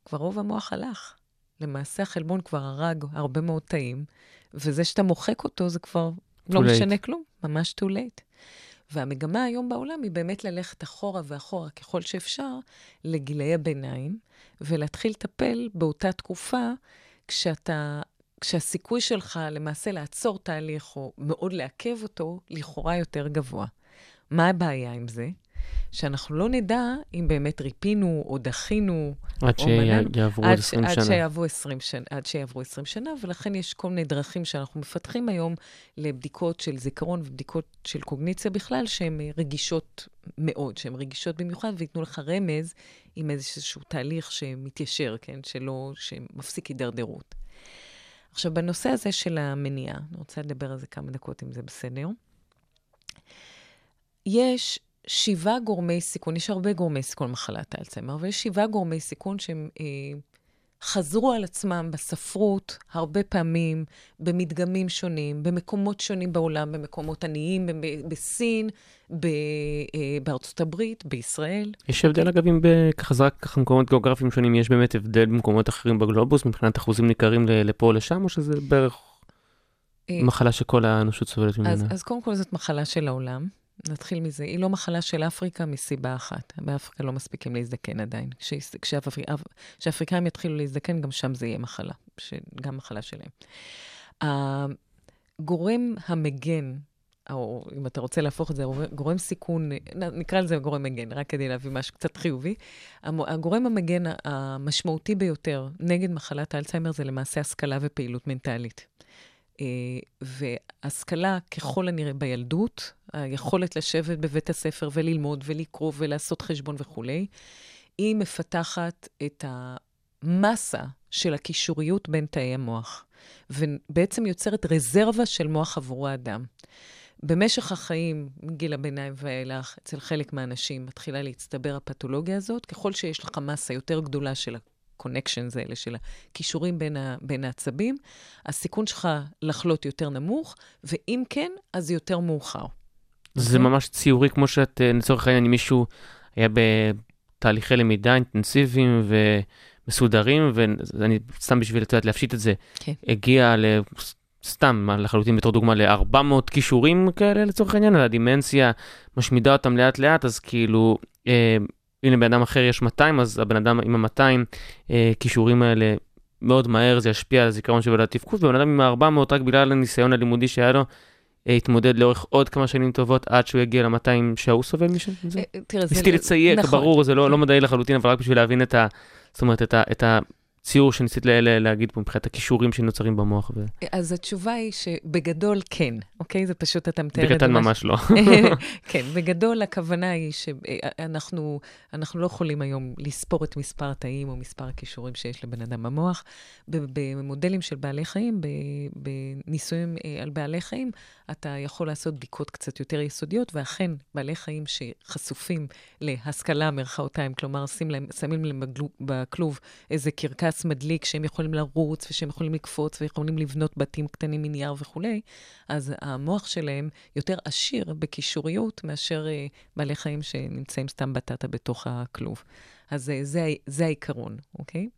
כבר רוב המוח הלך. למעשה החלבון כבר הרג הרבה מאוד תאים, וזה שאתה מוחק אותו זה כבר לא late. משנה כלום, ממש too late. והמגמה היום בעולם היא באמת ללכת אחורה ואחורה ככל שאפשר לגילאי הביניים, ולהתחיל לטפל באותה תקופה כשאתה, כשהסיכוי שלך למעשה לעצור תהליך או מאוד לעכב אותו, לכאורה יותר גבוה. מה הבעיה עם זה? שאנחנו לא נדע אם באמת ריפינו או דחינו. עד שיעברו 20 עד שנה. שיעברו 20 שנה. עד שיעברו 20 שנה, ולכן יש כל מיני דרכים שאנחנו מפתחים היום לבדיקות של זיכרון ובדיקות של קוגניציה בכלל, שהן רגישות מאוד, שהן רגישות במיוחד, וייתנו לך רמז עם איזשהו תהליך שמתיישר, כן? שלא, שמפסיק הידרדרות. עכשיו, בנושא הזה של המניעה, אני רוצה לדבר על זה כמה דקות, אם זה בסדר. יש שבעה גורמי סיכון, יש הרבה גורמי סיכון למחלת האלצהיימר, אבל יש שבעה גורמי סיכון שהם אה, חזרו על עצמם בספרות הרבה פעמים, במדגמים שונים, במקומות שונים בעולם, במקומות עניים, בסין, ב, אה, בארצות הברית, בישראל. יש הבדל, אגב, אם רק ככה מקומות גיאוגרפיים שונים, יש באמת הבדל במקומות אחרים בגלובוס, מבחינת אחוזים ניכרים לפה או לשם, או שזה בערך אה, מחלה שכל האנושות סובלת ממנה? אז, אז קודם כל זאת מחלה של העולם. נתחיל מזה. היא לא מחלה של אפריקה מסיבה אחת. באפריקה לא מספיקים להזדקן עדיין. כשהאפריקאים יתחילו להזדקן, גם שם זה יהיה מחלה, גם מחלה שלהם. הגורם המגן, או אם אתה רוצה להפוך את זה, גורם סיכון, נקרא לזה גורם מגן, רק כדי להביא משהו קצת חיובי. הגורם המגן המשמעותי ביותר נגד מחלת האלצהיימר זה למעשה השכלה ופעילות מנטלית. אה, והשכלה, ככל הנראה בילדות, היכולת לשבת בבית הספר וללמוד ולקרוא ולעשות חשבון וכולי, היא מפתחת את המסה של הקישוריות בין תאי המוח, ובעצם יוצרת רזרבה של מוח עבור האדם. במשך החיים, מגיל הביניים ואילך, אצל חלק מהאנשים מתחילה להצטבר הפתולוגיה הזאת. ככל שיש לך מסה יותר גדולה של ה-connections האלה, של הכישורים בין, ה, בין העצבים, הסיכון שלך לחלות יותר נמוך, ואם כן, אז יותר מאוחר. זה אוקיי? ממש ציורי, כמו שאת, אה, לצורך העניין, אם מישהו היה בתהליכי למידה אינטנסיביים ומסודרים, ואני סתם בשביל, את יודעת, להפשיט את זה, כן. הגיע ל... סתם, לחלוטין בתור דוגמה, ל-400 כישורים כאלה לצורך העניין, על הדימנציה משמידה אותם לאט לאט, אז כאילו, אה, אם לבן אדם אחר יש 200, אז הבן אדם עם ה-200 אה, כישורים האלה, מאוד מהר זה ישפיע על הזיכרון שלו ועל התפקוד, ובן אדם עם ה-400, רק בגלל הניסיון הלימודי שהיה לו, יתמודד לאורך עוד כמה שנים טובות עד שהוא יגיע ל-200 שההוא סובל משם? אה, תראה, זה... ניסיתי לצייר, נכון. ברור, זה לא, לא מדעי לחלוטין, אבל רק בשביל להבין את ה... זאת אומרת, את ה... ציור שניסית להגיד פה מבחינת הכישורים שנוצרים במוח. ו... אז התשובה היא שבגדול כן, אוקיי? זה פשוט אתה מתאר את זה. בקטן ממש לא. *laughs* כן, בגדול הכוונה היא שאנחנו לא יכולים היום לספור את מספר התאים או מספר הכישורים שיש לבן אדם במוח. במודלים של בעלי חיים, בניסויים אה, על בעלי חיים, אתה יכול לעשות בדיקות קצת יותר יסודיות, ואכן, בעלי חיים שחשופים להשכלה, מרכאותיים, כלומר, שמים להם בכלוב איזה קרקס גז מדליק, שהם יכולים לרוץ ושהם יכולים לקפוץ ויכולים לבנות בתים קטנים מנייר וכולי, אז המוח שלהם יותר עשיר בקישוריות מאשר אה, בעלי חיים שנמצאים סתם בטטה בתוך הכלוב. אז אה, זה, זה העיקרון, אוקיי?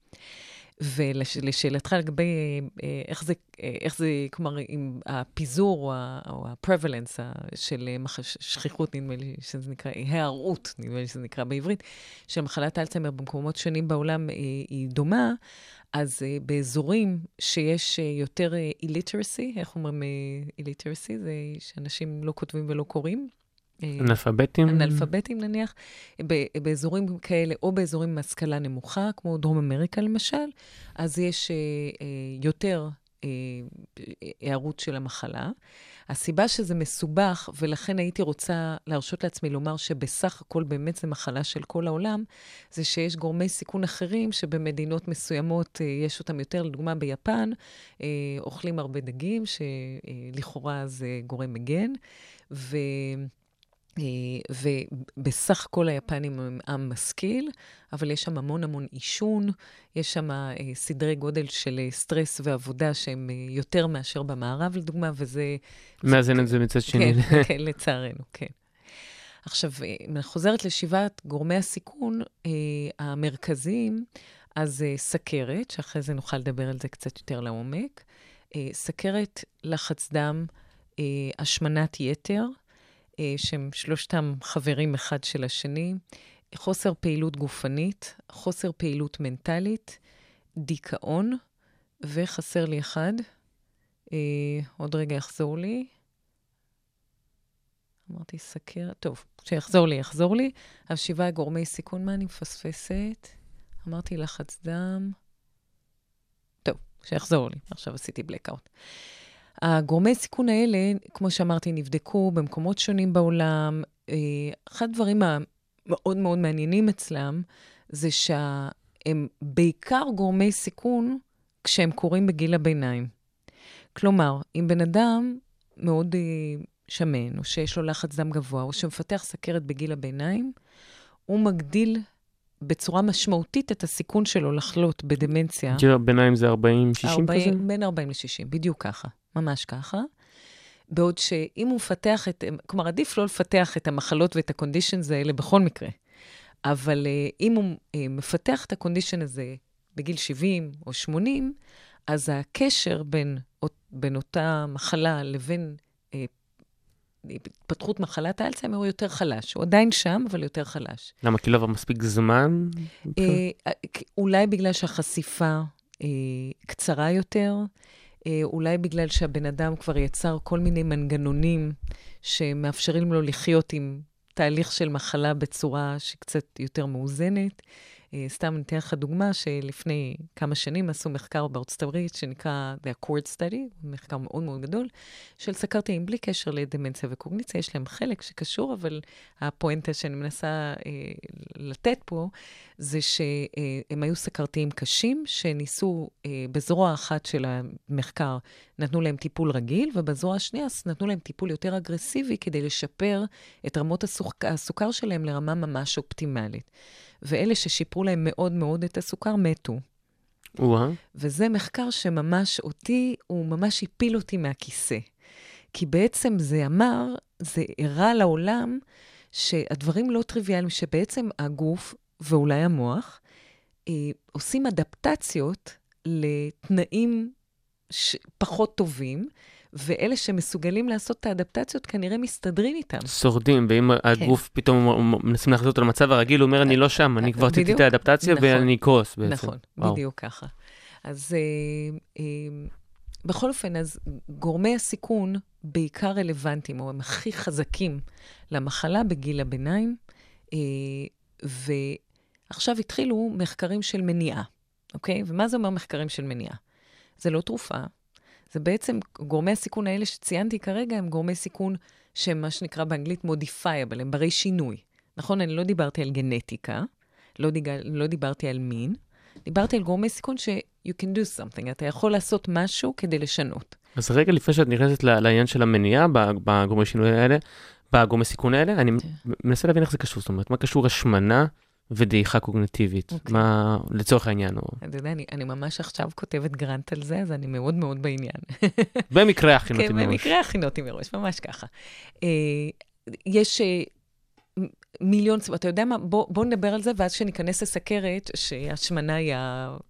ולשאלתך לגבי אה, איך זה, אה, איך זה, כלומר, עם הפיזור או ה-prevalence של שכיחות, נדמה לי שזה נקרא, היערות, נדמה לי שזה נקרא בעברית, של מחלת אלצהיימר במקומות שונים בעולם היא דומה, אז באזורים שיש יותר illiteracy, איך אומרים illiteracy? זה שאנשים לא כותבים ולא קוראים. אה, אנאלפביתים? אנאלפביתים נניח, באזורים כאלה, או באזורים עם השכלה נמוכה, כמו דרום אמריקה למשל, אז יש אה, אה, יותר היערות של המחלה. הסיבה שזה מסובך, ולכן הייתי רוצה להרשות לעצמי לומר שבסך הכל באמת זה מחלה של כל העולם, זה שיש גורמי סיכון אחרים שבמדינות מסוימות יש אותם יותר, לדוגמה ביפן, אוכלים הרבה דגים, שלכאורה זה גורם מגן, ו... אה, ובסך הכל היפנים הם עם משכיל, אבל יש שם המון המון עישון, יש שם אה, סדרי גודל של אה, סטרס ועבודה שהם יותר מאשר במערב, לדוגמה, וזה... מאזן את זה מצד שני. *laughs* כן, כן, *laughs* לצערנו, כן. עכשיו, אם אני חוזרת לשבעת גורמי הסיכון המרכזיים, אז סכרת, שאחרי זה נוכל לדבר על זה קצת יותר לעומק, סכרת, לחץ דם, השמנת יתר, שהם שלושתם חברים אחד של השני, חוסר פעילות גופנית, חוסר פעילות מנטלית, דיכאון, וחסר לי אחד, אה, עוד רגע יחזור לי. אמרתי סכר, טוב, שיחזור לי, יחזור לי. אז שבעה גורמי סיכון, מה אני מפספסת? אמרתי לחץ דם. טוב, שיחזור לי, עכשיו עשיתי blackout. הגורמי סיכון האלה, כמו שאמרתי, נבדקו במקומות שונים בעולם. אה, אחד הדברים המאוד מאוד מעניינים אצלם, זה שהם בעיקר גורמי סיכון כשהם קורים בגיל הביניים. כלומר, אם בן אדם מאוד אה, שמן, או שיש לו לחץ דם גבוה, או שמפתח סכרת בגיל הביניים, הוא מגדיל בצורה משמעותית את הסיכון שלו לחלות בדמנציה. גיל הביניים זה 40-60 כזה? בין 40 ל-60, בדיוק ככה. ממש ככה. בעוד שאם הוא מפתח את, כלומר, עדיף לא לפתח את המחלות ואת הקונדישנס האלה בכל מקרה. אבל uh, אם הוא uh, מפתח את הקונדישן הזה בגיל 70 או 80, אז הקשר בין, בין אותה מחלה לבין uh, התפתחות מחלת האלצהיימר הוא יותר חלש. הוא עדיין שם, אבל יותר חלש. למה? כי לא עבר מספיק זמן? Uh, אולי בגלל שהחשיפה uh, קצרה יותר. אה, אולי בגלל שהבן אדם כבר יצר כל מיני מנגנונים שמאפשרים לו לחיות עם תהליך של מחלה בצורה שקצת יותר מאוזנת. אה, סתם ניתן לך דוגמה שלפני כמה שנים עשו מחקר בארצות הברית שנקרא The Accord Study, מחקר מאוד מאוד גדול, של סכרתיים בלי קשר לדמנציה וקוגניציה. יש להם חלק שקשור, אבל הפואנטה שאני מנסה אה, לתת פה, זה שהם היו סכרתיים קשים, שניסו אה, בזרוע אחת של המחקר, נתנו להם טיפול רגיל, ובזרוע השנייה נתנו להם טיפול יותר אגרסיבי כדי לשפר את רמות הסוכ... הסוכר שלהם לרמה ממש אופטימלית. ואלה ששיפרו להם מאוד מאוד את הסוכר מתו. וואו. וזה מחקר שממש אותי, הוא ממש הפיל אותי מהכיסא. כי בעצם זה אמר, זה הראה לעולם שהדברים לא טריוויאליים, שבעצם הגוף, ואולי המוח, אה, עושים אדפטציות לתנאים ש... פחות טובים, ואלה שמסוגלים לעשות את האדפטציות כנראה מסתדרים איתם. שורדים, ואם כן. הגוף פתאום מנסים להחזיר אותו למצב הרגיל, הוא אומר, אני לא שם, אני כבר עשיתי את האדפטציה נכון, ואני אקרוס בעצם. נכון, וואו. בדיוק ככה. אז אה, אה, בכל אופן, אז גורמי הסיכון בעיקר רלוונטיים, או הם הכי חזקים למחלה בגיל הביניים, אה, ועכשיו התחילו מחקרים של מניעה, אוקיי? ומה זה אומר מחקרים של מניעה? זה לא תרופה, זה בעצם, גורמי הסיכון האלה שציינתי כרגע, הם גורמי סיכון שהם מה שנקרא באנגלית modifiable, הם ברי שינוי. נכון, אני לא דיברתי על גנטיקה, לא, דיג... לא דיברתי על מין, דיברתי על גורמי סיכון ש- you can do something, אתה יכול לעשות משהו כדי לשנות. אז רגע לפני שאת נכנסת לעניין של המניעה בגורמי שינוי האלה, בגורמי סיכון האלה, אני כן. מנסה להבין איך זה קשור, זאת אומרת, מה קשור השמנה ודעיכה קוגנטיבית? אוקיי. מה, לצורך העניין, או... אתה יודע, אני, אני ממש עכשיו כותבת גרנט על זה, אז אני מאוד מאוד בעניין. במקרה הכין אותי כן, מראש. במקרה הכין אותי מראש, ממש ככה. אה, יש אה, מיליון סיבות, אתה יודע מה? בוא, בוא נדבר על זה, ואז כשניכנס לסכרת, שהשמנה היא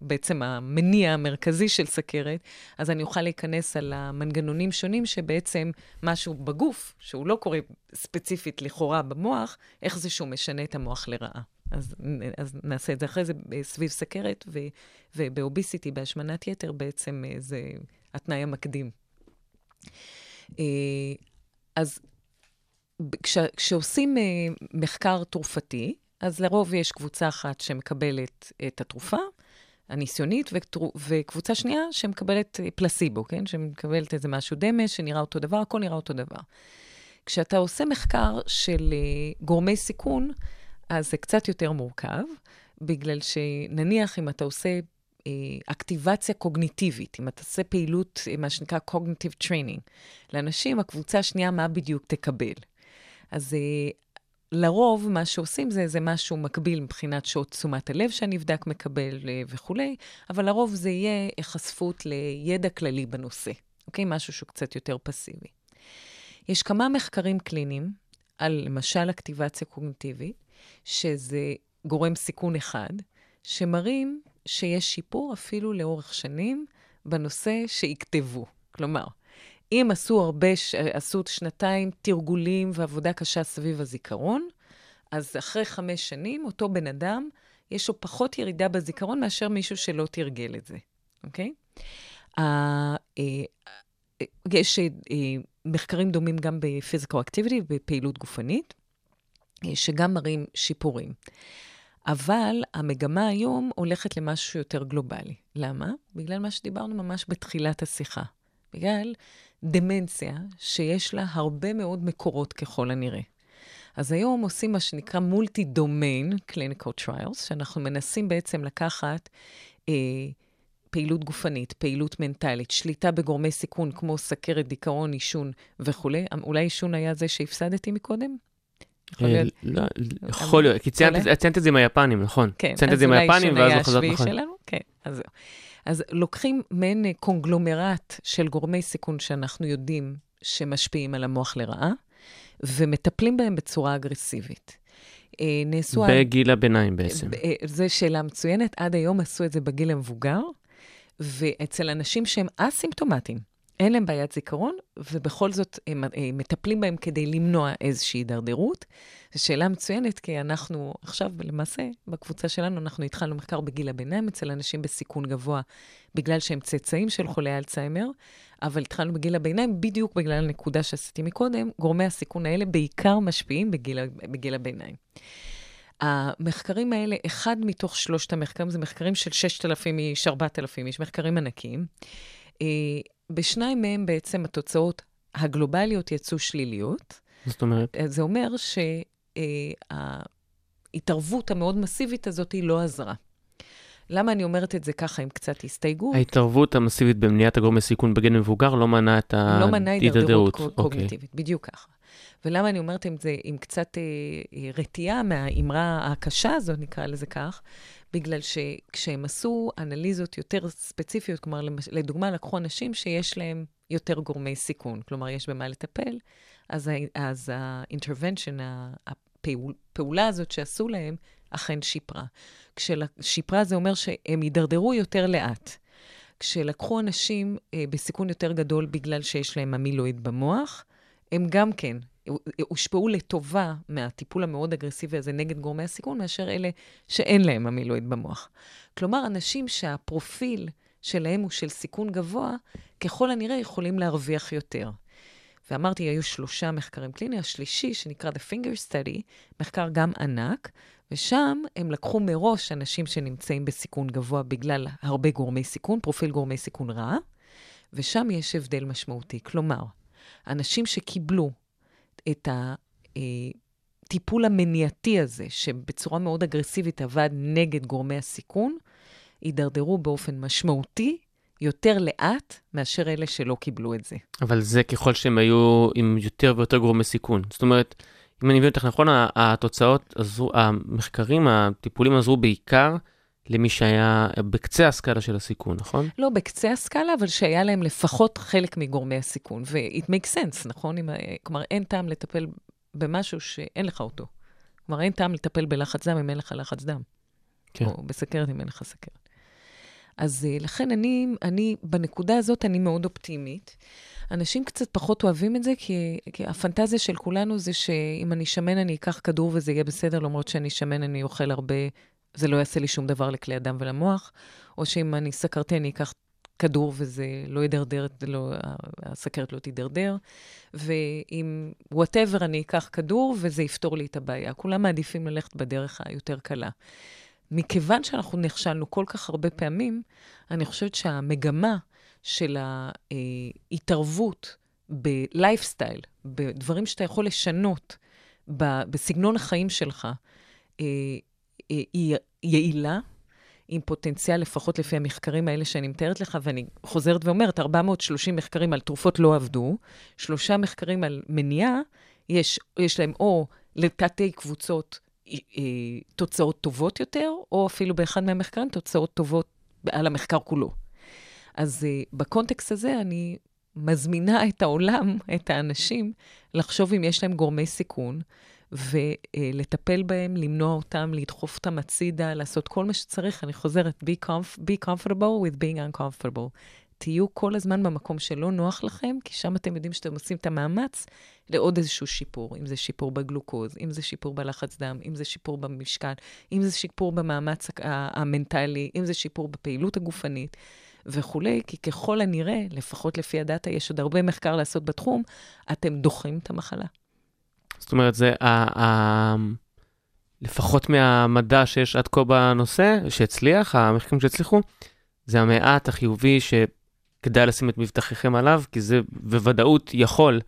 בעצם המניע המרכזי של סכרת, אז אני אוכל להיכנס על המנגנונים שונים שבעצם משהו בגוף, שהוא לא קורה ספציפית לכאורה במוח, איך זה שהוא משנה את המוח לרעה. אז, אז נעשה את זה אחרי זה אה, סביב סכרת, ובאוביסיטי, בהשמנת יתר, בעצם אה, זה התנאי המקדים. אה, אז כש, כשעושים מחקר תרופתי, אז לרוב יש קבוצה אחת שמקבלת את התרופה הניסיונית, וקבוצה שנייה שמקבלת פלסיבו, כן? שמקבלת איזה משהו דמה, שנראה אותו דבר, הכל נראה אותו דבר. כשאתה עושה מחקר של גורמי סיכון, אז זה קצת יותר מורכב, בגלל שנניח אם אתה עושה אה, אקטיבציה קוגניטיבית, אם אתה עושה פעילות, אה, מה שנקרא cognitive training, לאנשים, הקבוצה השנייה, מה בדיוק תקבל. אז אה, לרוב, מה שעושים זה, זה משהו מקביל מבחינת שעות תשומת הלב שהנבדק מקבל אה, וכולי, אבל לרוב זה יהיה היחשפות לידע כללי בנושא, אוקיי? משהו שהוא קצת יותר פסיבי. יש כמה מחקרים קליניים על למשל אקטיבציה קוגניטיבית, שזה גורם סיכון אחד, שמראים שיש שיפור אפילו לאורך שנים בנושא שיכתבו. כלומר, אם עשו הרבה, עשו שנתיים תרגולים ועבודה קשה סביב הזיכרון, אז אחרי חמש שנים, אותו בן אדם, יש לו פחות ירידה בזיכרון מאשר מישהו שלא תרגל את זה, אוקיי? ה- אה, אה, יש אה, מחקרים דומים גם ב-physical activity, בפעילות גופנית, שגם מראים שיפורים. אבל המגמה היום הולכת למשהו יותר גלובלי. למה? בגלל מה שדיברנו ממש בתחילת השיחה. בגלל דמנציה שיש לה הרבה מאוד מקורות ככל הנראה. אז היום עושים מה שנקרא multi-domain clinical trials, שאנחנו מנסים בעצם לקחת אה, פעילות גופנית, פעילות מנטלית, שליטה בגורמי סיכון כמו סכרת, דיכאון, עישון וכולי. אולי עישון היה זה שהפסדתי מקודם? יכול אה, להיות. לא, להיות, כי ציינת את זה עם היפנים, נכון. כן, ציינת את אז זה עם אולי ואז היה השביעי נכון. שלנו? כן, אז זהו. אז לוקחים מעין קונגלומרט של גורמי סיכון שאנחנו יודעים שמשפיעים על המוח לרעה, ומטפלים בהם בצורה אגרסיבית. אה, נעשו... בגיל הביניים בעצם. אה, זו שאלה מצוינת. עד היום עשו את זה בגיל המבוגר, ואצל אנשים שהם אסימפטומטיים, אין להם בעיית זיכרון, ובכל זאת הם אה, מטפלים בהם כדי למנוע איזושהי הידרדרות. זו שאלה מצוינת, כי אנחנו עכשיו, למעשה, בקבוצה שלנו, אנחנו התחלנו מחקר בגיל הביניים אצל אנשים בסיכון גבוה, בגלל שהם צאצאים של חולי אלצהיימר, אבל התחלנו בגיל הביניים בדיוק בגלל הנקודה שעשיתי מקודם, גורמי הסיכון האלה בעיקר משפיעים בגיל, בגיל הביניים. המחקרים האלה, אחד מתוך שלושת המחקרים, זה מחקרים של 6,000 איש, 4,000 איש, מחקרים ענקיים. אה, בשניים מהם בעצם התוצאות הגלובליות יצאו שליליות. זאת אומרת, אה, זה אומר שההתערבות המאוד מסיבית הזאת היא לא עזרה. למה אני אומרת את זה ככה עם קצת הסתייגות? ההתערבות המסיבית במניעת הגורמי סיכון בגיל מבוגר לא מנעה את לא מנע הידרדרות ההידרדרות. קו- אוקיי. קוגניטיבית, בדיוק ככה. ולמה אני אומרת עם זה, עם קצת אה, אה, רתיעה מהאמרה הקשה הזאת, נקרא לזה כך? בגלל שכשהם עשו אנליזות יותר ספציפיות, כלומר, למש- לדוגמה, לקחו אנשים שיש להם יותר גורמי סיכון, כלומר, יש במה לטפל, אז, ה-intervention, ה- הפעולה הזאת שעשו להם, אכן שיפרה. כששיפרה זה אומר שהם יידרדרו יותר לאט. כשלקחו אנשים אה, בסיכון יותר גדול בגלל שיש להם המילואיד במוח, הם גם כן הושפעו לטובה מהטיפול המאוד אגרסיבי הזה נגד גורמי הסיכון, מאשר אלה שאין להם המילואיד במוח. כלומר, אנשים שהפרופיל שלהם הוא של סיכון גבוה, ככל הנראה יכולים להרוויח יותר. ואמרתי, היו שלושה מחקרים קליניים. השלישי, שנקרא The Finger Study, מחקר גם ענק, ושם הם לקחו מראש אנשים שנמצאים בסיכון גבוה בגלל הרבה גורמי סיכון, פרופיל גורמי סיכון רע, ושם יש הבדל משמעותי. כלומר, אנשים שקיבלו את הטיפול המניעתי הזה, שבצורה מאוד אגרסיבית עבד נגד גורמי הסיכון, הידרדרו באופן משמעותי יותר לאט מאשר אלה שלא קיבלו את זה. אבל זה ככל שהם היו עם יותר ויותר גורמי סיכון. זאת אומרת, אם אני מבין אותך נכון, התוצאות עזרו, המחקרים, הטיפולים עזרו בעיקר למי שהיה בקצה הסקאלה של הסיכון, נכון? לא בקצה הסקאלה, אבל שהיה להם לפחות חלק מגורמי הסיכון. ו-it makes sense, נכון? אם, כלומר, אין טעם לטפל במשהו שאין לך אותו. כלומר, אין טעם לטפל בלחץ דם אם אין לך לחץ דם. כן. או בסכרת אם אין לך סכרת. אז לכן אני, אני, בנקודה הזאת אני מאוד אופטימית. אנשים קצת פחות אוהבים את זה, כי, כי הפנטזיה של כולנו זה שאם אני שמן אני אקח כדור וזה יהיה בסדר, למרות שאני שמן אני אוכל הרבה, זה לא יעשה לי שום דבר לכלי הדם ולמוח, או שאם אני סכרתי אני אקח כדור וזה לא ידרדר, לא, הסכרת לא תידרדר, ואם וואטאבר אני אקח כדור וזה יפתור לי את הבעיה. כולם מעדיפים ללכת בדרך היותר קלה. מכיוון שאנחנו נכשלנו כל כך הרבה פעמים, אני חושבת שהמגמה של ההתערבות בלייפסטייל, בדברים שאתה יכול לשנות בסגנון החיים שלך, אה, היא יעילה, עם פוטנציאל, לפחות לפי המחקרים האלה שאני מתארת לך, ואני חוזרת ואומרת, 430 מחקרים על תרופות לא עבדו, שלושה מחקרים על מניעה, יש, יש להם או לתתי קבוצות אה, תוצאות טובות יותר, או אפילו באחד מהמחקרים תוצאות טובות על המחקר כולו. אז uh, בקונטקסט הזה אני מזמינה את העולם, את האנשים, לחשוב אם יש להם גורמי סיכון, ולטפל בהם, למנוע אותם, לדחוף אותם הצידה, לעשות כל מה שצריך. אני חוזרת, be, comf- be comfortable with being uncomfortable. תהיו כל הזמן במקום שלא נוח לכם, כי שם אתם יודעים שאתם עושים את המאמץ לעוד איזשהו שיפור, אם זה שיפור בגלוקוז, אם זה שיפור בלחץ דם, אם זה שיפור במשקל, אם זה שיפור במאמץ המנטלי, אם זה שיפור בפעילות הגופנית. וכולי, כי ככל הנראה, לפחות לפי הדאטה, יש עוד הרבה מחקר לעשות בתחום, אתם דוחים את המחלה. זאת אומרת, זה ה... ה... לפחות מהמדע שיש עד כה בנושא, שהצליח, המחקרים שהצליחו, זה המעט החיובי שכדאי לשים את מבטחיכם עליו, כי זה בוודאות יכול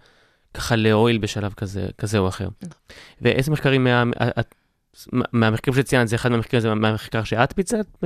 ככה להועיל בשלב כזה, כזה או אחר. נכון. ואיזה מחקרים מה, את מהמחקרים שציינת, זה אחד מהמחקרים, זה מהמחקר שאת ביצעת?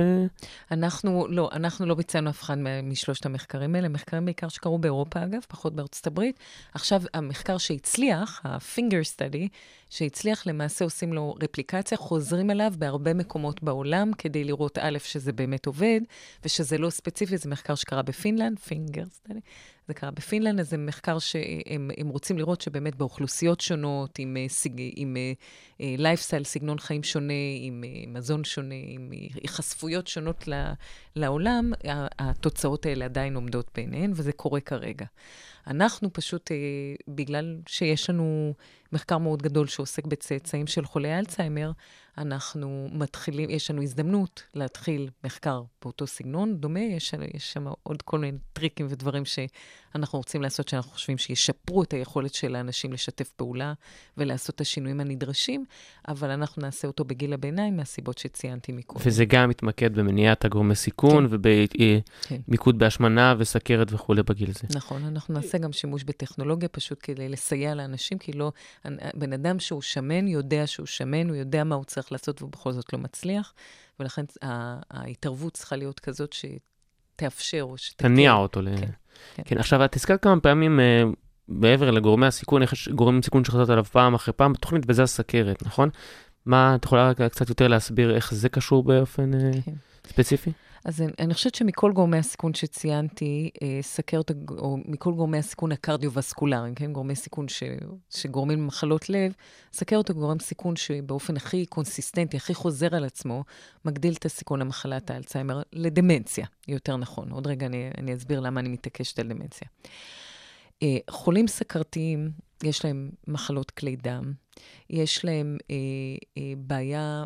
אנחנו לא, אנחנו לא ביצענו אף אחד משלושת המחקרים האלה, מחקרים בעיקר שקרו באירופה אגב, פחות בארצות הברית. עכשיו, המחקר שהצליח, ה-finger study, שהצליח, למעשה עושים לו רפליקציה, חוזרים אליו בהרבה מקומות בעולם, כדי לראות, א', שזה באמת עובד, ושזה לא ספציפי, זה מחקר שקרה בפינלנד, finger study. זה קרה בפינלנד, אז זה מחקר שהם רוצים לראות שבאמת באוכלוסיות שונות, עם, אה, עם לייפסטייל, אה, סגנון חיים שונה, עם אה, מזון שונה, עם היחשפויות שונות לעולם, התוצאות האלה עדיין עומדות בעינן, וזה קורה כרגע. אנחנו פשוט, בגלל שיש לנו מחקר מאוד גדול שעוסק בצאצאים של חולי אלצהיימר, אנחנו מתחילים, יש לנו הזדמנות להתחיל מחקר באותו סגנון דומה, יש, יש שם עוד כל מיני טריקים ודברים שאנחנו רוצים לעשות, שאנחנו חושבים שישפרו את היכולת של האנשים לשתף פעולה ולעשות את השינויים הנדרשים, אבל אנחנו נעשה אותו בגיל הביניים מהסיבות שציינתי מקודם. וזה גם מתמקד במניעת הגורמי סיכון כן. ובמיקוד כן. בהשמנה וסכרת וכולי בגיל הזה. נכון, אנחנו נעשה גם שימוש בטכנולוגיה פשוט כדי לסייע לאנשים, כי לא, בן אדם שהוא שמן יודע שהוא שמן, הוא יודע מה הוא צריך לעשות והוא בכל זאת לא מצליח, ולכן ההתערבות צריכה להיות כזאת שתאפשר או שתקל. תניע אותו. כן, ל... כן. כן. כן, עכשיו, את הזכרת כמה פעמים, uh, מעבר לגורמי הסיכון, איך גורם סיכון שחזרת עליו פעם אחרי פעם בתוכנית, וזה הסכרת, נכון? מה, את יכולה רק קצת יותר להסביר איך זה קשור באופן uh, כן. ספציפי? אז אני, אני חושבת שמכל גורמי הסיכון שציינתי, אה, סכרת, או מכל גורמי הסיכון הקרדיו-וסקולריים, כן? גורמי סיכון ש, שגורמים למחלות לב, סכרת הוא גורם סיכון שבאופן הכי קונסיסטנטי, הכי חוזר על עצמו, מגדיל את הסיכון למחלת האלצהיימר, לדמנציה, יותר נכון. עוד רגע אני, אני אסביר למה אני מתעקשת על דמנציה. אה, חולים סכרתיים, יש להם מחלות כלי דם, יש להם אה, אה, בעיה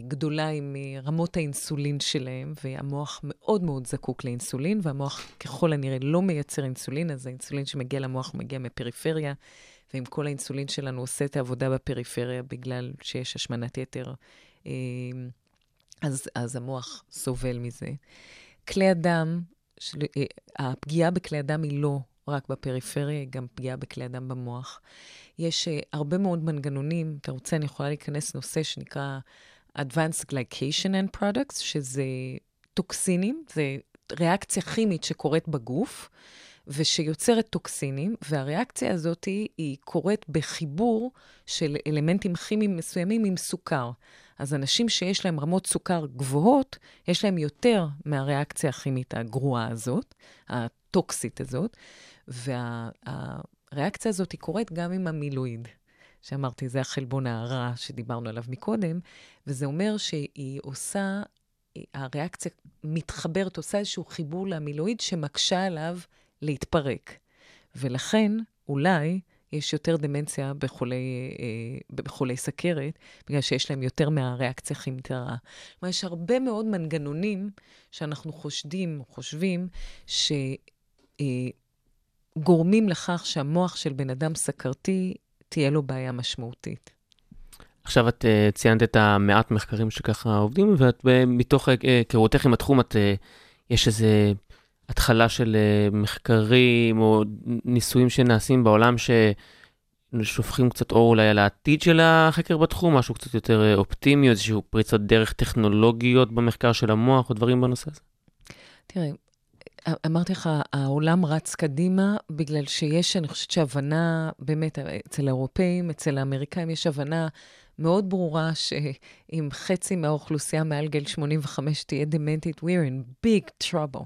גדולה עם אה, רמות האינסולין שלהם, והמוח מאוד מאוד זקוק לאינסולין, והמוח ככל הנראה לא מייצר אינסולין, אז האינסולין שמגיע למוח מגיע מפריפריה, ואם כל האינסולין שלנו עושה את העבודה בפריפריה בגלל שיש השמנת יתר, אה, אז, אז המוח סובל מזה. כלי הדם, של, אה, הפגיעה בכלי הדם היא לא רק בפריפריה, היא גם פגיעה בכלי הדם במוח. יש הרבה מאוד מנגנונים, אתה רוצה, אני יכולה להיכנס נושא שנקרא Advanced Glycation and Products, שזה טוקסינים, זה ריאקציה כימית שקורית בגוף, ושיוצרת טוקסינים, והריאקציה הזאת היא, היא קורית בחיבור של אלמנטים כימיים מסוימים עם סוכר. אז אנשים שיש להם רמות סוכר גבוהות, יש להם יותר מהריאקציה הכימית הגרועה הזאת, הטוקסית הזאת, והריאקציה הזאת היא קורית גם עם המילואיד. שאמרתי, זה החלבון הרע שדיברנו עליו מקודם, וזה אומר שהיא עושה, הריאקציה מתחברת, עושה איזשהו חיבור למילואיד שמקשה עליו להתפרק. ולכן, אולי, יש יותר דמנציה בחולי, אה, בחולי סכרת, בגלל שיש להם יותר מהריאקציה הכימית הרעה. כלומר, יש הרבה מאוד מנגנונים שאנחנו חושדים, חושבים, שגורמים אה, לכך שהמוח של בן אדם סכרתי, תהיה לו בעיה משמעותית. עכשיו את uh, ציינת את המעט מחקרים שככה עובדים, ואת מתוך היכרותך עם התחום, את, יש איזה התחלה של מחקרים או ניסויים שנעשים בעולם ששופכים קצת אור אולי על העתיד של החקר בתחום, משהו קצת יותר אופטימי, איזשהו פריצות דרך טכנולוגיות במחקר של המוח או דברים בנושא הזה? תראה, אמרתי לך, העולם רץ קדימה בגלל שיש, אני חושבת שהבנה, באמת, אצל האירופאים, אצל האמריקאים, יש הבנה מאוד ברורה שאם חצי מהאוכלוסייה מעל גיל 85 תהיה דמנטית, we're in big trouble.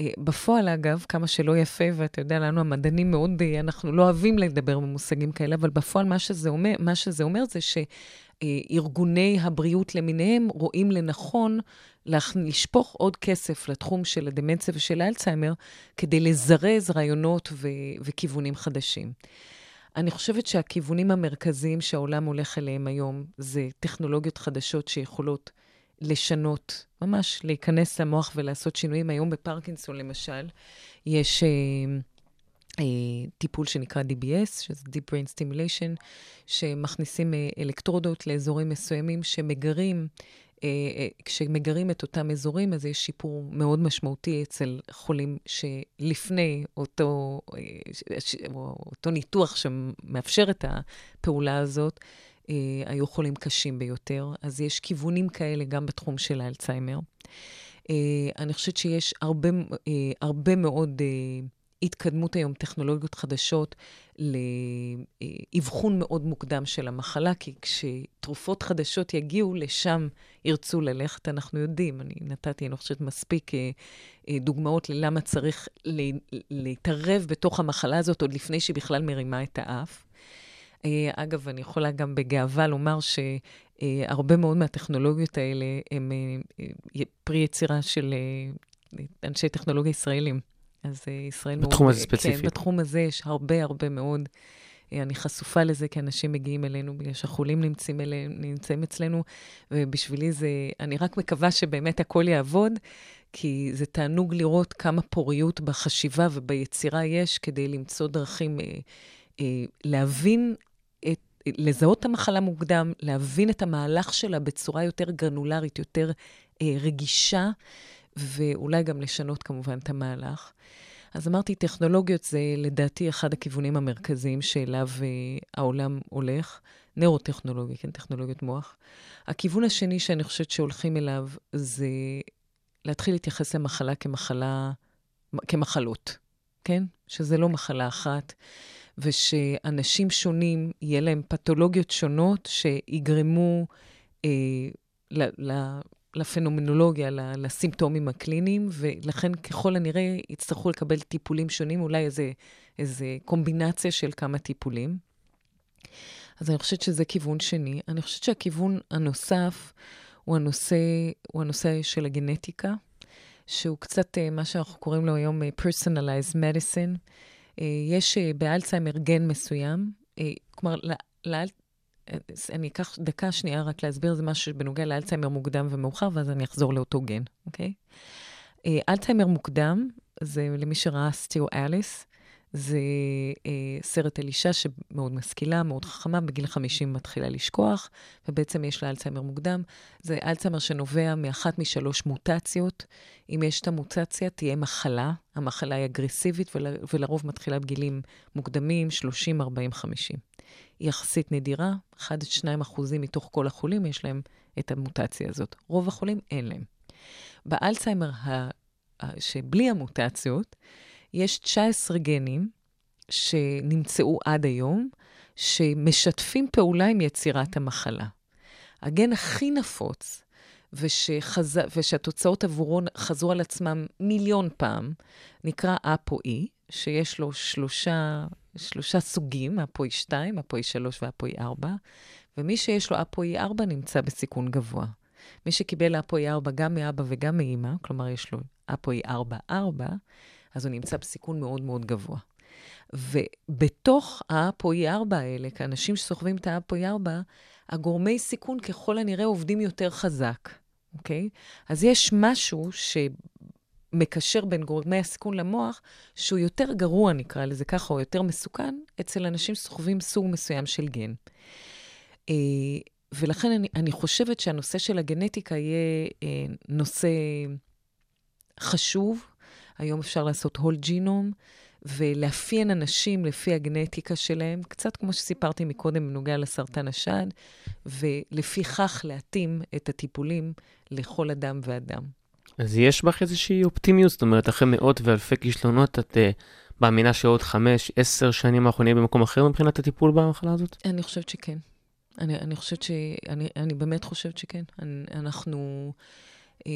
אה, בפועל, אגב, כמה שלא יפה, ואתה יודע, לנו המדענים מאוד, אה, אנחנו לא אוהבים לדבר במושגים כאלה, אבל בפועל מה שזה אומר, מה שזה אומר זה שארגוני הבריאות למיניהם רואים לנכון לשפוך עוד כסף לתחום של הדמנציה ושל האלצהיימר, כדי לזרז רעיונות ו- וכיוונים חדשים. אני חושבת שהכיוונים המרכזיים שהעולם הולך אליהם היום זה טכנולוגיות חדשות שיכולות לשנות, ממש להיכנס למוח ולעשות שינויים. היום בפרקינסון, למשל, יש... אה, אה, טיפול שנקרא DBS, שזה Deep Brain Stimulation, שמכניסים אה, אלקטרודות לאזורים מסוימים שמגרים אה, אה, כשמגרים את אותם אזורים, אז יש שיפור מאוד משמעותי אצל חולים שלפני אותו, אה, אותו ניתוח שמאפשר את הפעולה הזאת, היו חולים קשים ביותר. אז יש כיוונים כאלה גם בתחום של האלצהיימר. אני חושבת שיש הרבה, הרבה מאוד... התקדמות היום, טכנולוגיות חדשות לאבחון מאוד מוקדם של המחלה, כי כשתרופות חדשות יגיעו, לשם ירצו ללכת, אנחנו יודעים. אני נתתי, אני חושבת, מספיק אה, אה, דוגמאות ללמה צריך להתערב בתוך המחלה הזאת עוד לפני שהיא בכלל מרימה את האף. אה, אגב, אני יכולה גם בגאווה לומר שהרבה מאוד מהטכנולוגיות האלה הן פרי יצירה של אנשי טכנולוגיה ישראלים. אז אה, ישראל מאוד... בתחום הזה ספציפית. כן, בתחום הזה יש הרבה הרבה מאוד. אה, אני חשופה לזה כי אנשים מגיעים אלינו, בגלל שהחולים נמצאים, אלינו, נמצאים אצלנו, ובשבילי זה, אני רק מקווה שבאמת הכל יעבוד, כי זה תענוג לראות כמה פוריות בחשיבה וביצירה יש כדי למצוא דרכים אה, אה, להבין את, לזהות את המחלה מוקדם, להבין את המהלך שלה בצורה יותר גרנולרית, יותר אה, רגישה, ואולי גם לשנות כמובן את המהלך. אז אמרתי, טכנולוגיות זה לדעתי אחד הכיוונים המרכזיים שאליו אה, העולם הולך. נאורוטכנולוגיה, כן, טכנולוגיות מוח. הכיוון השני שאני חושבת שהולכים אליו זה להתחיל להתייחס למחלה כמחלה, כמחלות, כן? שזה לא מחלה אחת, ושאנשים שונים, יהיה להם פתולוגיות שונות שיגרמו אה, ל, ל, לפנומנולוגיה, לסימפטומים הקליניים, ולכן ככל הנראה יצטרכו לקבל טיפולים שונים, אולי איזה, איזה קומבינציה של כמה טיפולים. אז אני חושבת שזה כיוון שני. אני חושבת שהכיוון הנוסף הוא הנושא, הוא הנושא של הגנטיקה, שהוא קצת אה, מה שאנחנו קוראים לו היום אה, personalized medicine. אה, יש באלצהיימר גן מסוים, כלומר, אני אקח דקה שנייה רק להסביר, זה משהו בנוגע לאלצהיימר מוקדם ומאוחר, ואז אני אחזור לאותו גן, אוקיי? אה, אלצהיימר מוקדם, זה למי שראה סטיו אליס, זה אה, סרט על אישה שמאוד משכילה, מאוד חכמה, בגיל 50 מתחילה לשכוח, ובעצם יש לה אלצהיימר מוקדם. זה אלצהיימר שנובע מאחת משלוש מוטציות. אם יש את המוטציה, תהיה מחלה. המחלה היא אגרסיבית, ול, ולרוב מתחילה בגילים מוקדמים, 30, 40, 50. יחסית נדירה, 1-2 אחוזים מתוך כל החולים יש להם את המוטציה הזאת. רוב החולים אין להם. באלצהיימר ה... שבלי המוטציות, יש 19 גנים שנמצאו עד היום, שמשתפים פעולה עם יצירת המחלה. הגן הכי נפוץ, ושחז... ושהתוצאות עבורו חזרו על עצמם מיליון פעם, נקרא אפו-אי, שיש לו שלושה, שלושה סוגים, אפו-אי 2, אפו-אי 3 ואפו-אי 4, ומי שיש לו אפו-אי 4 נמצא בסיכון גבוה. מי שקיבל אפו-אי 4 גם מאבא וגם מאימא, כלומר יש לו אפו-אי 4-4, אז הוא נמצא בסיכון מאוד מאוד גבוה. ובתוך האפו-אי 4 האלה, כאנשים שסוחבים את האפו-אי 4, הגורמי סיכון ככל הנראה עובדים יותר חזק, אוקיי? אז יש משהו שמקשר בין גורמי הסיכון למוח, שהוא יותר גרוע, נקרא לזה ככה, או יותר מסוכן, אצל אנשים שסוחבים סוג מסוים של גן. אה, ולכן אני, אני חושבת שהנושא של הגנטיקה יהיה אה, נושא חשוב. היום אפשר לעשות הול ג'ינום. ולאפיין אנשים לפי הגנטיקה שלהם, קצת כמו שסיפרתי מקודם בנוגע לסרטן השד, ולפיכך להתאים את הטיפולים לכל אדם ואדם. אז יש בך איזושהי אופטימיות? זאת אומרת, אחרי מאות ואלפי כישלונות, את uh, מאמינה שעוד חמש, עשר שנים אנחנו נהיה במקום אחר מבחינת הטיפול במחלה הזאת? אני חושבת שכן. אני, אני חושבת ש... אני, אני באמת חושבת שכן. אני, אנחנו... אה,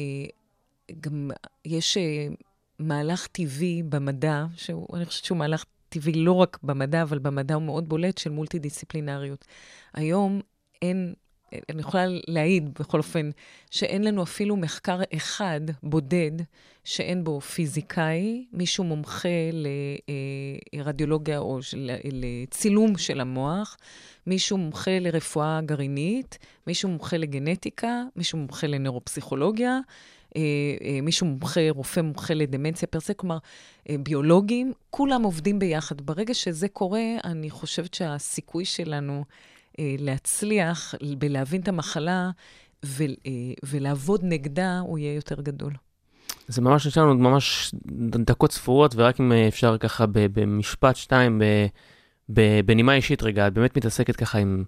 גם יש... אה, מהלך טבעי במדע, שאני חושבת שהוא מהלך טבעי לא רק במדע, אבל במדע הוא מאוד בולט של מולטי-דיסציפלינריות. היום אין, אני יכולה להעיד בכל אופן, שאין לנו אפילו מחקר אחד בודד שאין בו פיזיקאי, מישהו מומחה לרדיולוגיה או לצילום של המוח, מישהו מומחה לרפואה גרעינית, מישהו מומחה לגנטיקה, מישהו מומחה לנeuropsychologia. אה, אה, מישהו מומחה, רופא מומחה לדמנציה פרסה, כלומר, אה, ביולוגים, כולם עובדים ביחד. ברגע שזה קורה, אני חושבת שהסיכוי שלנו להצליח בלהבין את המחלה ולעבוד נגדה, הוא יהיה יותר גדול. זה ממש יש לנו ממש דקות ספורות, ורק אם אפשר ככה במשפט שתיים, בנימה אישית רגע, את באמת מתעסקת ככה עם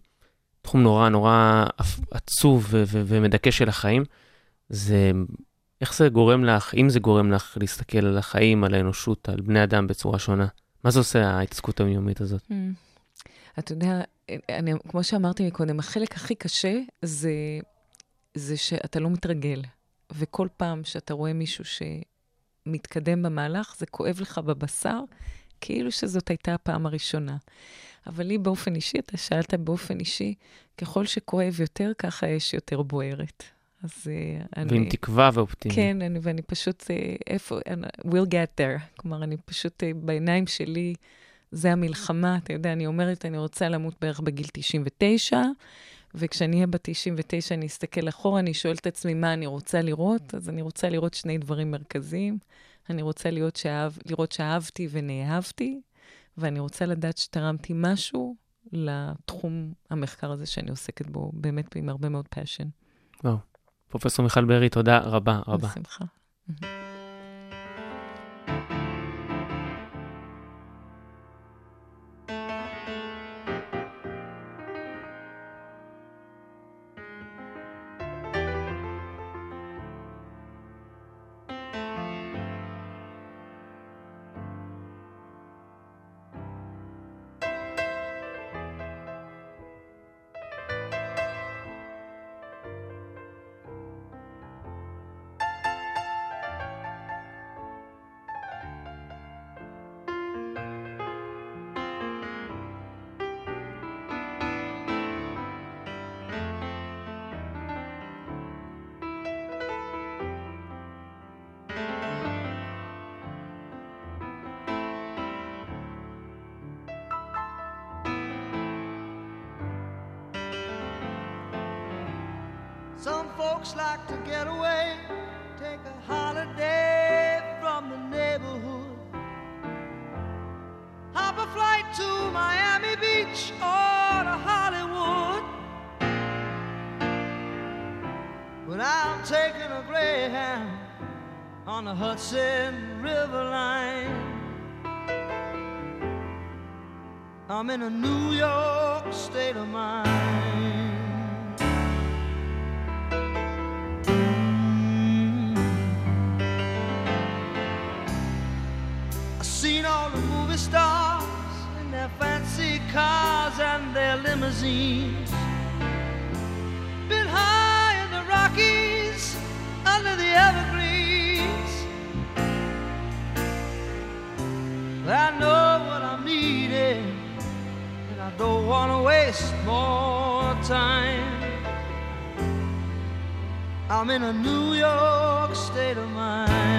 תחום נורא נורא עצוב ומדכא של החיים. זה איך זה גורם לך, אם זה גורם לך, להסתכל על החיים, על האנושות, על בני אדם בצורה שונה? מה זה עושה, ההתעסקות היומיומית הזאת? Mm. אתה יודע, אני, כמו שאמרתי מקודם, החלק הכי קשה זה, זה שאתה לא מתרגל. וכל פעם שאתה רואה מישהו שמתקדם במהלך, זה כואב לך בבשר, כאילו שזאת הייתה הפעם הראשונה. אבל לי באופן אישי, אתה שאלת באופן אישי, ככל שכואב יותר, ככה האש יותר בוערת. אז uh, אני... ועם תקווה ואופטימיות. כן, אני, ואני פשוט, uh, איפה, we'll get there. כלומר, אני פשוט, uh, בעיניים שלי, זה המלחמה. אתה יודע, אני אומרת, אני רוצה למות בערך בגיל 99, וכשאני אהיה בת 99, אני אסתכל אחורה, אני שואלת את עצמי מה אני רוצה לראות, אז אני רוצה לראות שני דברים מרכזיים. אני רוצה להיות שאהב, לראות שאהבתי ונאהבתי, ואני רוצה לדעת שתרמתי משהו לתחום המחקר הזה שאני עוסקת בו, באמת עם הרבה מאוד passion. וואו. פרופסור מיכל בארי, תודה רבה רבה. בשמחה. Cars and their limousines. Been high in the Rockies, under the evergreens. I know what I'm needing, and I don't want to waste more time. I'm in a New York state of mind.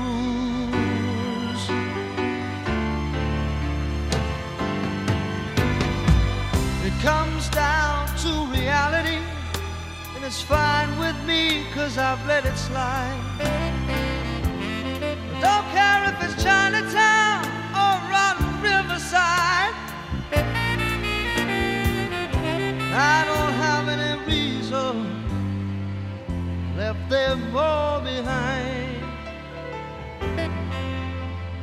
Comes down to reality, and it's fine with me, cause I've let it slide. I don't care if it's Chinatown or Rotten Riverside. I don't have any reason left them all behind.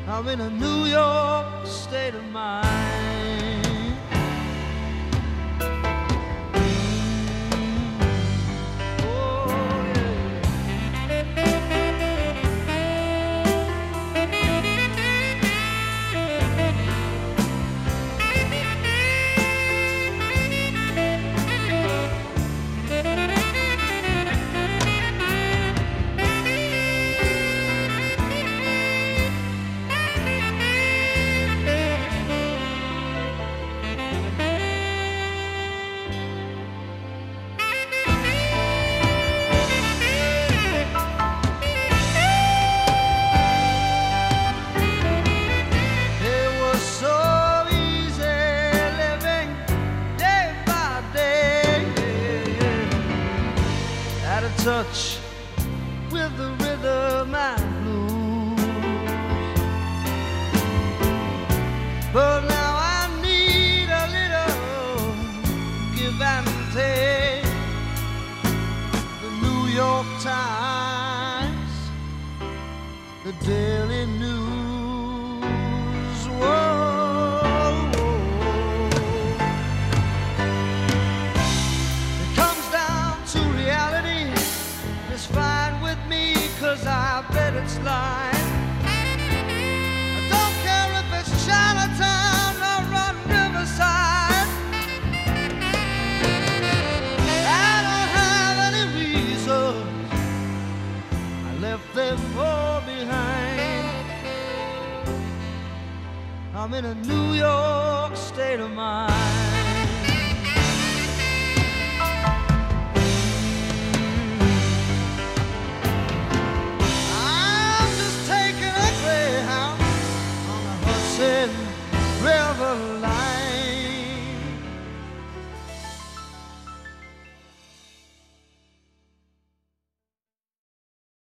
I'm in a New York state of mind.